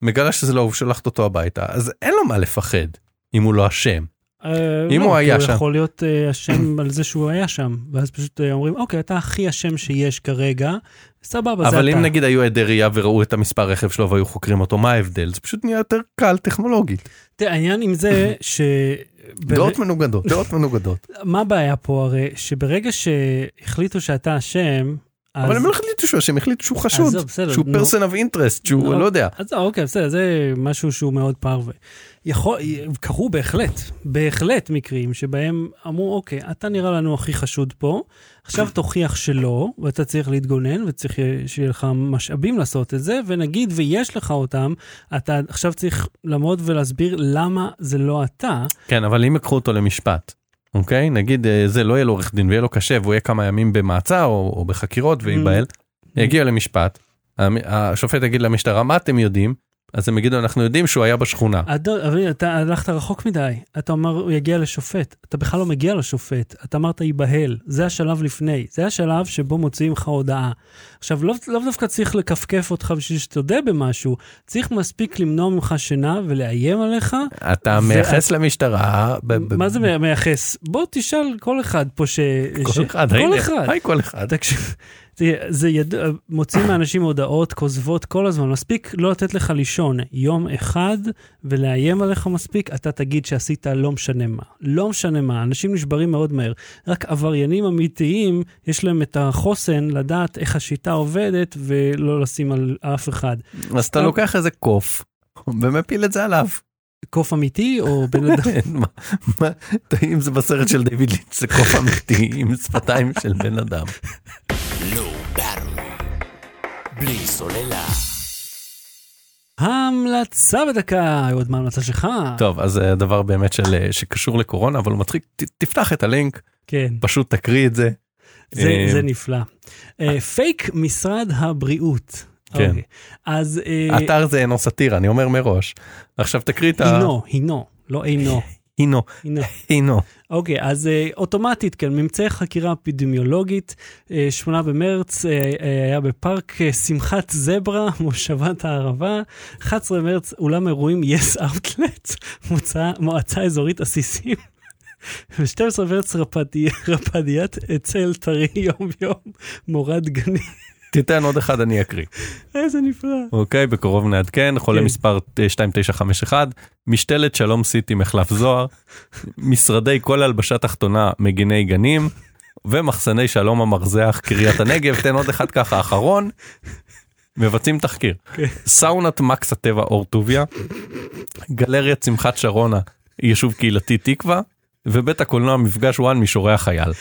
מגלה שזה לא הוא שולחת אותו הביתה אז אין לו מה לפחד אם הוא לא אשם. אה, אם לא, הוא היה שם. יכול להיות אה, אשם על זה שהוא היה שם, ואז פשוט אה, אומרים, אוקיי, אתה הכי אשם שיש כרגע, סבבה, זה אתה. אבל אם נגיד היו עדי ראייה וראו את המספר רכב שלו והיו חוקרים אותו מה ההבדל זה פשוט נהיה יותר קל טכנולוגית. תראה, העניין עם זה, ש... דעות מנוגדות דעות מנוגדות. מה הבעיה פה הרי, שברגע שהחליטו שאתה אשם, אז... אבל הם לא החליטו שהוא אשם החליטו שהוא חשוד עזוב, בסדר, שהוא נו. person of interest שהוא נו. לא יודע. אז אוקיי, בסדר, זה משהו שהוא מאוד פרווה. יכול, קרו בהחלט, בהחלט מקרים שבהם אמרו, אוקיי, אתה נראה לנו הכי חשוד פה, עכשיו תוכיח שלא, ואתה צריך להתגונן, וצריך שיהיה לך משאבים לעשות את זה, ונגיד ויש לך אותם, אתה עכשיו צריך לעמוד ולהסביר למה זה לא אתה. כן אבל אם יקחו אותו למשפט. אוקיי נגיד אה, זה לא יהיה לו עורך דין ויהיה לו קשה והוא יהיה כמה ימים במעצר או, או בחקירות וייבהל. יגיע למשפט. השופט יגיד למשטרה מה אתם יודעים אז הם יגידו אנחנו יודעים שהוא היה בשכונה. אדון, אבל אתה הלכת רחוק מדי. אתה אומר, הוא יגיע לשופט. אתה בכלל לא מגיע לשופט. אתה אמרת ייבהל. זה השלב לפני. זה השלב שבו מוציאים לך הודעה. עכשיו, לא, לא דווקא צריך לכפכף אותך בשביל שתודה במשהו. צריך מספיק למנוע ממך שינה ולאיים עליך. אתה ו- מייחס למשטרה. ב- מה זה מייחס? בוא תשאל כל אחד פה ש... ש- כל אחד. כל הנה, אחד. היי כל אחד. תקשיב, זה, זה ידוע, מוצאים מאנשים הודעות כוזבות כל הזמן, מספיק לא לתת לך לישון יום אחד ולאיים עליך מספיק, אתה תגיד שעשית לא משנה מה. לא משנה מה, אנשים נשברים מאוד מהר. רק עבריינים אמיתיים, יש להם את החוסן לדעת איך השיטה עובדת ולא לשים על אף אחד. אז אתה לוקח איזה קוף. ומפיל את זה עליו. קוף אמיתי או בן אדם? כן, אם זה בסרט של דיוויד לינץ' זה קוף אמיתי עם שפתיים של בן אדם. Low Battery. בלי סוללה. המלצה בדקה, עוד מה ההמלצה שלך? טוב אז זה דבר באמת של אה, שקשור לקורונה אבל הוא מצחיק ת- תפתח את הלינק כן, פשוט תקריא את זה. זה, אה, זה נפלא. אה, פייק משרד הבריאות. כן. אוקיי. אז אה, אתר זה אינו סאטירה אני אומר מראש. עכשיו תקריא את ה... הינו, הינו, לא אינו. הינו. הינו. הינו. אוקיי, אז אה, אוטומטית, כן, ממצאי חקירה אפידמיולוגית, אה, 8 במרץ אה, אה, היה בפארק אה, שמחת זברה, מושבת הערבה, 11 במרץ, אולם אירועים יס אאוטלט, מועצה אזורית עסיסים. ב-12 במרץ רפדי- רפדיית אצל טרי יום יום, מורד גני. תיתן עוד אחד אני אקריא. איזה נפלא. אוקיי בקרוב נעדכן חולה כן. מספר אה, 2951 משתלת שלום סיטי מחלף זוהר משרדי כל הלבשה תחתונה מגיני גנים ומחסני שלום המרזח קריית הנגב תן עוד אחד ככה אחרון. מבצעים תחקיר כן. סאונת מקס הטבע אור טוביה גלריית שמחת שרונה יישוב קהילתי תקווה ובית הקולנוע מפגש וואן מישורי החייל.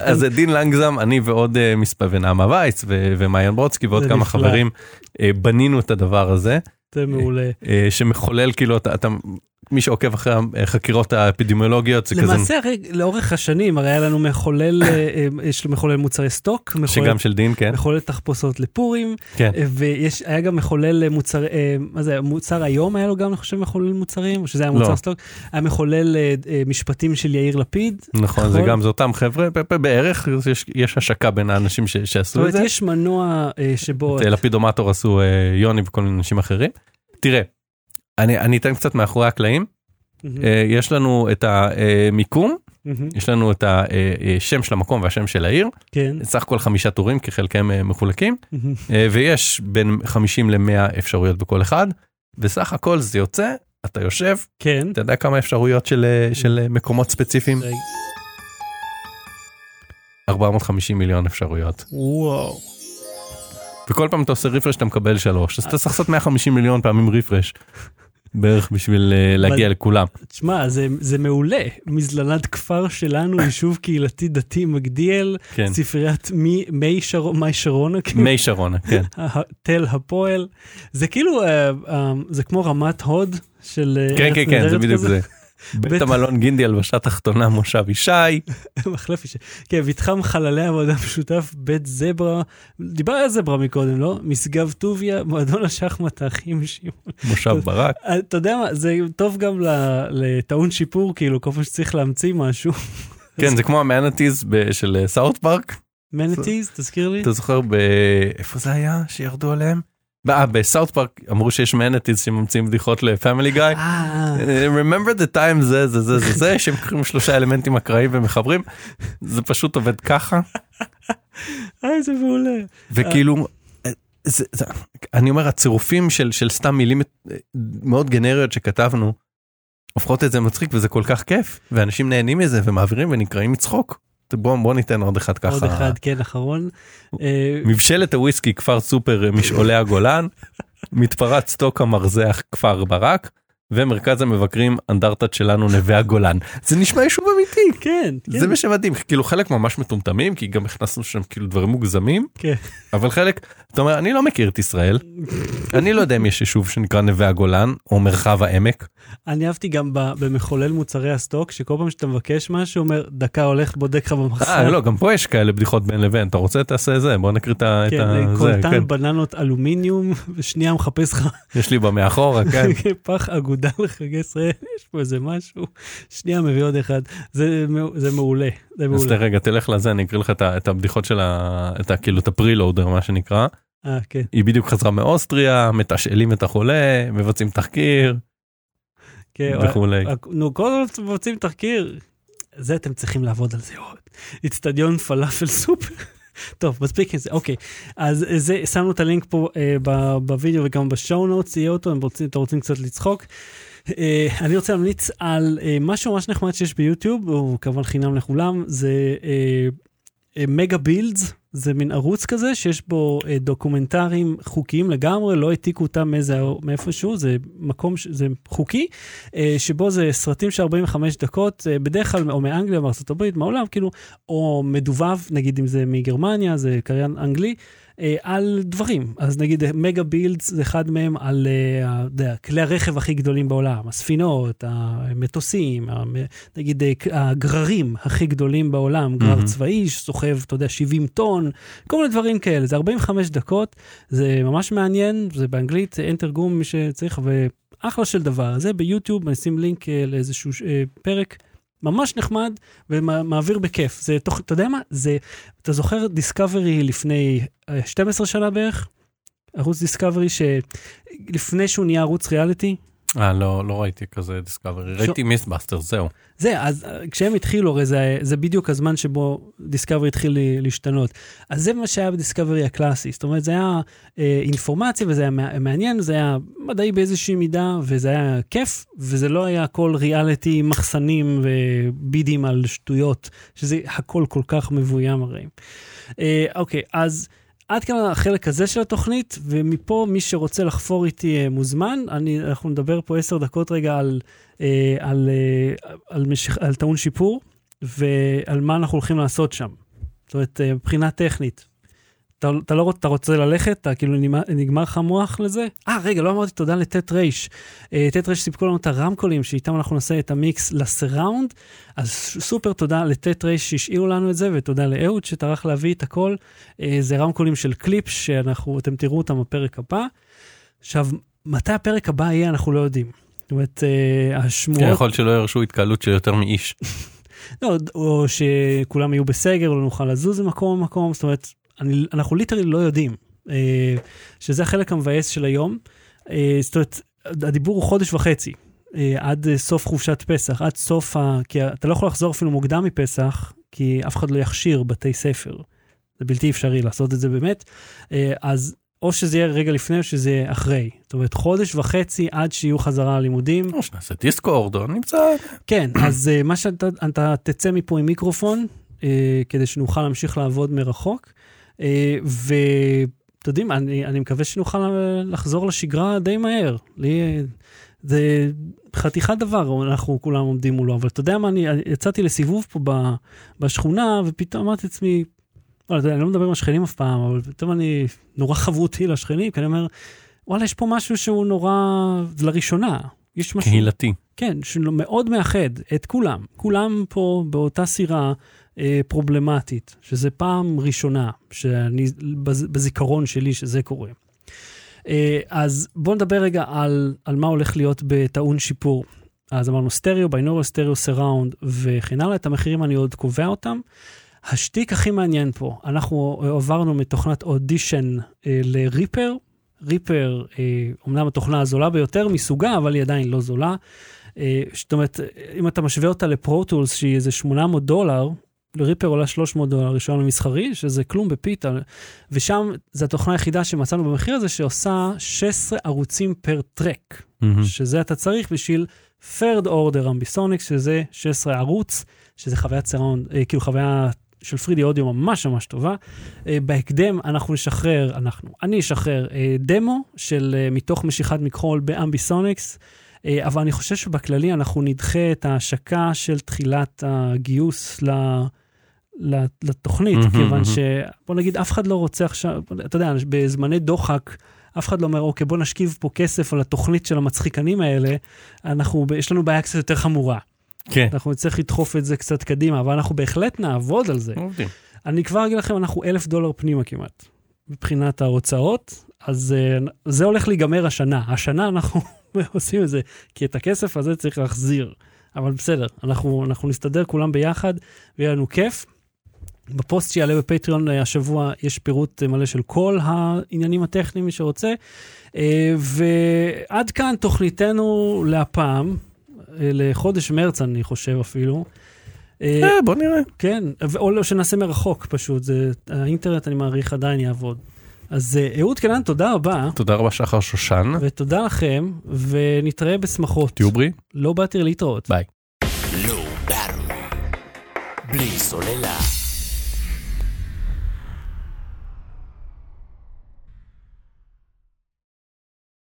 אז זה דין לנגזם אני ועוד אה, מספר ונעמה וייץ ומעיין ברודסקי ועוד כמה. חברים אה, בנינו את הדבר הזה זה מעולה. אה, שמחולל כאילו אתה, אתה מי שעוקב אחרי החקירות האפידמיולוגיות זה כזה למעשה, הרי לאורך השנים, הרי היה לנו מחולל, אה, אה, יש לו מחולל מוצרי סטוק, מחולל שגם של דין כן מחולל תחפושות לפורים, כן אה, ויש, היה גם מחולל מוצר, אה, מה זה, מוצר היום היה לו גם, אני חושב, מחולל מוצרים, או שזה היה לא. מוצר סטוק, היה מחולל אה, אה, משפטים של יאיר לפיד. נכון זה נכון. גם זה אותם חבר'ה בערך יש, יש השקה בין האנשים ש, זאת שעשו את אומרת, זה. יש מנוע אה, שבו, את לפידומטור עשו אה, יוני וכל מיני אנשים אחרים. תראה אני אני אתן קצת מאחורי הקלעים. אה, יש לנו את המיקום מהמם, יש לנו את השם של המקום והשם של העיר. כן, סך הכל חמישה טורים כי חלקם אה, מחולקים. אה, ויש בין 50 ל-100 אפשרויות בכל אחד וסך הכל זה יוצא אתה יושב כן. אתה יודע כמה אפשרויות של אה, של אה, מקומות ספציפיים? 450 מיליון אפשרויות. וואו. וכל פעם אתה עושה רפרש אתה מקבל שלוש אז אתה צריך לעשות 150 מיליון פעמים רפרש. בערך בשביל אה, להגיע לכולם תשמע, זה, זה מעולה. מזללת כפר שלנו, יישוב קהילתי דתי מגדיאל, כן ספריית מי, מי, שרון, מי שרונה, מי שרונה כן תל הפועל. זה כאילו, אה, אה, זה כמו רמת הוד של כן כן כן זה בדיוק. זה. בית המלון גינדי הלבשה תחתונה מושב ישי מחלף איש. כן, מתחם חללי עבודה משותף, בית זברה, דיבר על זברה מקודם, לא? משגב טוביה, מועדון השחמט האחים שמעון. מושב ברק אה, אתה יודע מה, זה טוב גם לטעון שיפור, כאילו, כל פעם שצריך להמציא משהו. כן זה כמו ה manatees ב- של South Park manatees, תזכיר לי. אתה זוכר. איפה זה היה שירדו עליהם? אה, ב South Park אמרו שיש manatees שממציאים בדיחות ל Family Guy. אה, remember the time זה זה זה זה זה שהם קוראים שלושה אלמנטים אקראיים ומחברים זה פשוט עובד ככה אה, זה מעולה. וכאילו אה, זה, זה, אני אומר הצירופים של של סתם מילים אה, מאוד גנריות שכתבנו הופכות את זה מצחיק וזה כל כך כיף ואנשים נהנים מזה ומעבירים ונקראים מצחוק. בוא בוא ניתן עוד אחד ככה. עוד אחד, כן, אחרון. אה, מבשלת הוויסקי כפר סופר אה, משעולי הגולן, מתפרת סטוק המרזח כפר ברק, ומרכז המבקרים אנדרטת שלנו נווה הגולן. זה נשמע יישוב אמיתי. כן, זה כן, מה שמדהים כאילו חלק ממש מטומטמים כי גם הכנסנו שם כאילו דברים מוגזמים כן. אבל חלק אתה אומר אני לא מכיר את ישראל אני לא יודע אם יש יישוב שנקרא נווה הגולן או מרחב העמק אני אהבתי גם במחולל מוצרי הסטוק, שכל פעם שאתה מבקש משהו, אומר, דקה הולך, בודק לך במחסן. אה לא גם פה יש כאלה בדיחות בין לבין. אתה רוצה תעשה זה בוא נקריא את ה... כן, קולטן כן. בננות אלומיניום, ושנייה מחפש לך יש לי במאחורה כן. פח אגודה לחגי ישראל, יש פה איזה משהו, שנייה מביא עוד אחד, זה זה מעולה, זה אז מעולה. רגע תלך לזה אני אקריא לך את הבדיחות של ה... את ה... כאילו את הפרילודר מה שנקרא. אה, כן, היא בדיוק חזרה מאוסטריה מתשאלים את החולה מבצעים תחקיר כן, וכולי. נו, כל הזמן מבצעים תחקיר, זה אתם צריכים לעבוד על זה עוד. אצטדיון פלאפל סופר. טוב, מספיק עם זה, אוקיי. אז זה, שמנו את הלינק פה אה, בווידאו וגם בשואו נוטס, יהיה אותו, אם רוצים, אתם רוצים קצת לצחוק. אה, אני רוצה להמליץ על אה, משהו ממש נחמד שיש ביוטיוב, הוא כמובן חינם לכולם, זה אה, אה, Mega Builds, זה מין ערוץ כזה שיש בו אה, דוקומנטרים חוקיים לגמרי, לא העתיקו אותם מאיזה, מאיפשהו, זה מקום, זה חוקי, אה, שבו זה סרטים של 45 דקות, אה, בדרך כלל או מאנגליה, מארצות הברית, מהעולם, כאילו, או מדובב, נגיד אם זה מגרמניה, זה קריין אנגלי. אה, על דברים, אז נגיד מגה בילדס זה אחד מהם על אה, יודע, כלי הרכב הכי גדולים בעולם, הספינות, המטוסים, המ- נגיד אה, הגררים הכי גדולים בעולם, גרר מהמם. צבאי שסוחב, אתה יודע, 70 טון, כל מיני דברים כאלה, זה 45 דקות, זה ממש מעניין, זה באנגלית, אין תרגום מי שצריך, ואחלה של דבר. זה ביוטיוב, אני אשים לינק אה, לאיזשהו אה, פרק. ממש נחמד ומעביר בכיף. זה תוך, אתה יודע מה? זה, אתה זוכר Discovery לפני אה, 12 שנה בערך? ערוץ Discovery שלפני שהוא נהיה ערוץ ריאליטי, אה, לא, לא ראיתי כזה Discovery, שו- ראיתי MythBuster, זהו. זה, אז אה, כשהם התחילו, הרי זה, זה בדיוק הזמן שבו Discovery התחיל להשתנות. אז זה מה שהיה ב Discovery הקלאסי. זאת אומרת, זה היה אה, אינפורמציה וזה היה מע- מעניין, זה היה מדעי באיזושהי מידה, וזה היה כיף, וזה לא היה הכל ריאליטי, מחסנים ובידים על שטויות, שזה הכל כל כך מבוים הרי. אה, אוקיי, אז... עד כאן החלק הזה של התוכנית, ומפה מי שרוצה לחפור איתי אה, מוזמן. אני, אנחנו נדבר פה עשר דקות רגע על, אה, על, אה, על, משיך, על טעון שיפור, ועל מה אנחנו הולכים לעשות שם. זאת אומרת, מבחינה טכנית. אתה, אתה לא אתה רוצה ללכת? אתה כאילו נגמר- נגמר לך המוח לזה? אה, רגע, לא אמרתי תודה לט' ר'. אה, ט' ר' סיפקו לנו את הרמקולים שאיתם אנחנו נעשה את המיקס לסראונד, אז סופר תודה לט' ר' שהשאירו לנו את זה, ותודה לאהוד שטרח להביא את הכל. אה, זה רמקולים של קליפ שאנחנו, אתם תראו אותם בפרק הבא. עכשיו, מתי הפרק הבא יהיה, אנחנו לא יודעים. זאת אומרת, אה, השמועות... יכול שלא ירשו התקהלות של יותר מאיש. לא, או שכולם יהיו בסגר, לא נוכל לזוז ממקום למקום, זאת אומרת, אני, אנחנו literally לא יודעים, אה, שזה החלק המבאס של היום. אה, זאת אומרת, הדיבור הוא חודש וחצי, אה, עד אה, סוף חופשת פסח, עד סוף ה... כי אתה לא יכול לחזור אפילו מוקדם מפסח, כי אף אחד לא יכשיר בתי ספר. זה בלתי אפשרי לעשות את זה באמת. אה, אז או שזה יהיה רגע לפני או שזה יהיה אחרי. זאת אומרת, חודש וחצי עד שיהיו חזרה ללימודים. או שנעשה דיסקורד, או נמצא... כן, אז uh, מה שאתה אתה תצא מפה עם מיקרופון, uh, כדי שנוכל להמשיך לעבוד מרחוק, ואתם יודעים, אני, אני מקווה שנוכל אה, לחזור לשגרה די מהר. לי, אה, זה חתיכת דבר, אנחנו כולם עומדים מולו, אבל אתה יודע מה, אני יצאתי לסיבוב פה ב, בשכונה, ופתאום אמרתי לעצמי, וואלה, אני לא מדבר עם השכנים אף פעם, אבל פתאום אני נורא חברותי לשכנים, כי אני אומר, וואלה, יש פה משהו שהוא נורא, זה לראשונה. יש משהו... קהילתי. כן, שמאוד מאחד את כולם. כולם פה באותה סירה אה, פרובלמטית, שזה פעם ראשונה שאני, בז, בזיכרון שלי שזה קורה. אה, אז בואו נדבר רגע על, על מה הולך להיות בטעון שיפור. אז אמרנו סטריאו, binaural, סטריאו, surround וכן הלאה, את המחירים אני עוד קובע אותם. השטיק הכי מעניין פה, אנחנו עברנו מתוכנת אודישן אה, ל Reaper. Reaper, אה, אומנם התוכנה הזולה ביותר מסוגה, אבל היא עדיין לא זולה. אה, זאת אומרת, אם אתה משווה אותה ל Pro Tools, שהיא איזה 800 דולר, ל Reaper עולה 300 דולר רישיון המסחרי, שזה כלום בפיתה, ושם זו התוכנה היחידה שמצאנו במחיר הזה, שעושה 16 ערוצים per track, מהמם. שזה אתה צריך בשביל third order ambisonics, שזה 16 ערוץ, שזה חוויית surround, אה, כאילו חוויה של פרידי אודיו ממש ממש טובה. אה, בהקדם אנחנו נשחרר, אנחנו, אני אשחרר אה, דמו של אה, מתוך משיכת מכחול ב ambisonics, אה, אבל אני חושב שבכללי אנחנו נדחה את ההשקה של תחילת הגיוס ל... לתוכנית, מהמם, כיוון מהמם. ש... בוא נגיד, אף אחד לא רוצה עכשיו, אתה יודע, בזמני דוחק, אף אחד לא אומר, אוקיי, בוא נשכיב פה כסף על התוכנית של המצחיקנים האלה, אנחנו, יש לנו בעיה קצת יותר חמורה. כן. אנחנו נצטרך לדחוף את זה קצת קדימה, אבל אנחנו בהחלט נעבוד על זה. עובדים. אני כבר אגיד לכם, אנחנו אלף דולר פנימה כמעט, מבחינת ההוצאות, אז uh, זה הולך להיגמר השנה. השנה אנחנו עושים את זה, כי את הכסף הזה צריך להחזיר. אבל בסדר, אנחנו, אנחנו נסתדר כולם ביחד, ויהיה לנו כיף. בפוסט שיעלה בפטריון אה, השבוע יש פירוט אה, מלא של כל העניינים הטכניים, מי שרוצה. אה, ועד כאן תוכניתנו להפעם, לחודש מרץ אני חושב אפילו. בוא נראה. כן, ו- או לא, שנעשה מרחוק פשוט, זה, האינטרנט אני מעריך עדיין יעבוד. אז אה, אהוד קנן, תודה רבה, תודה רבה שחר שושן. ותודה לכם, ונתראה בשמחות. תהיו בריאים. לא באתי להתראות. ביי. Battery. בלי סוללה.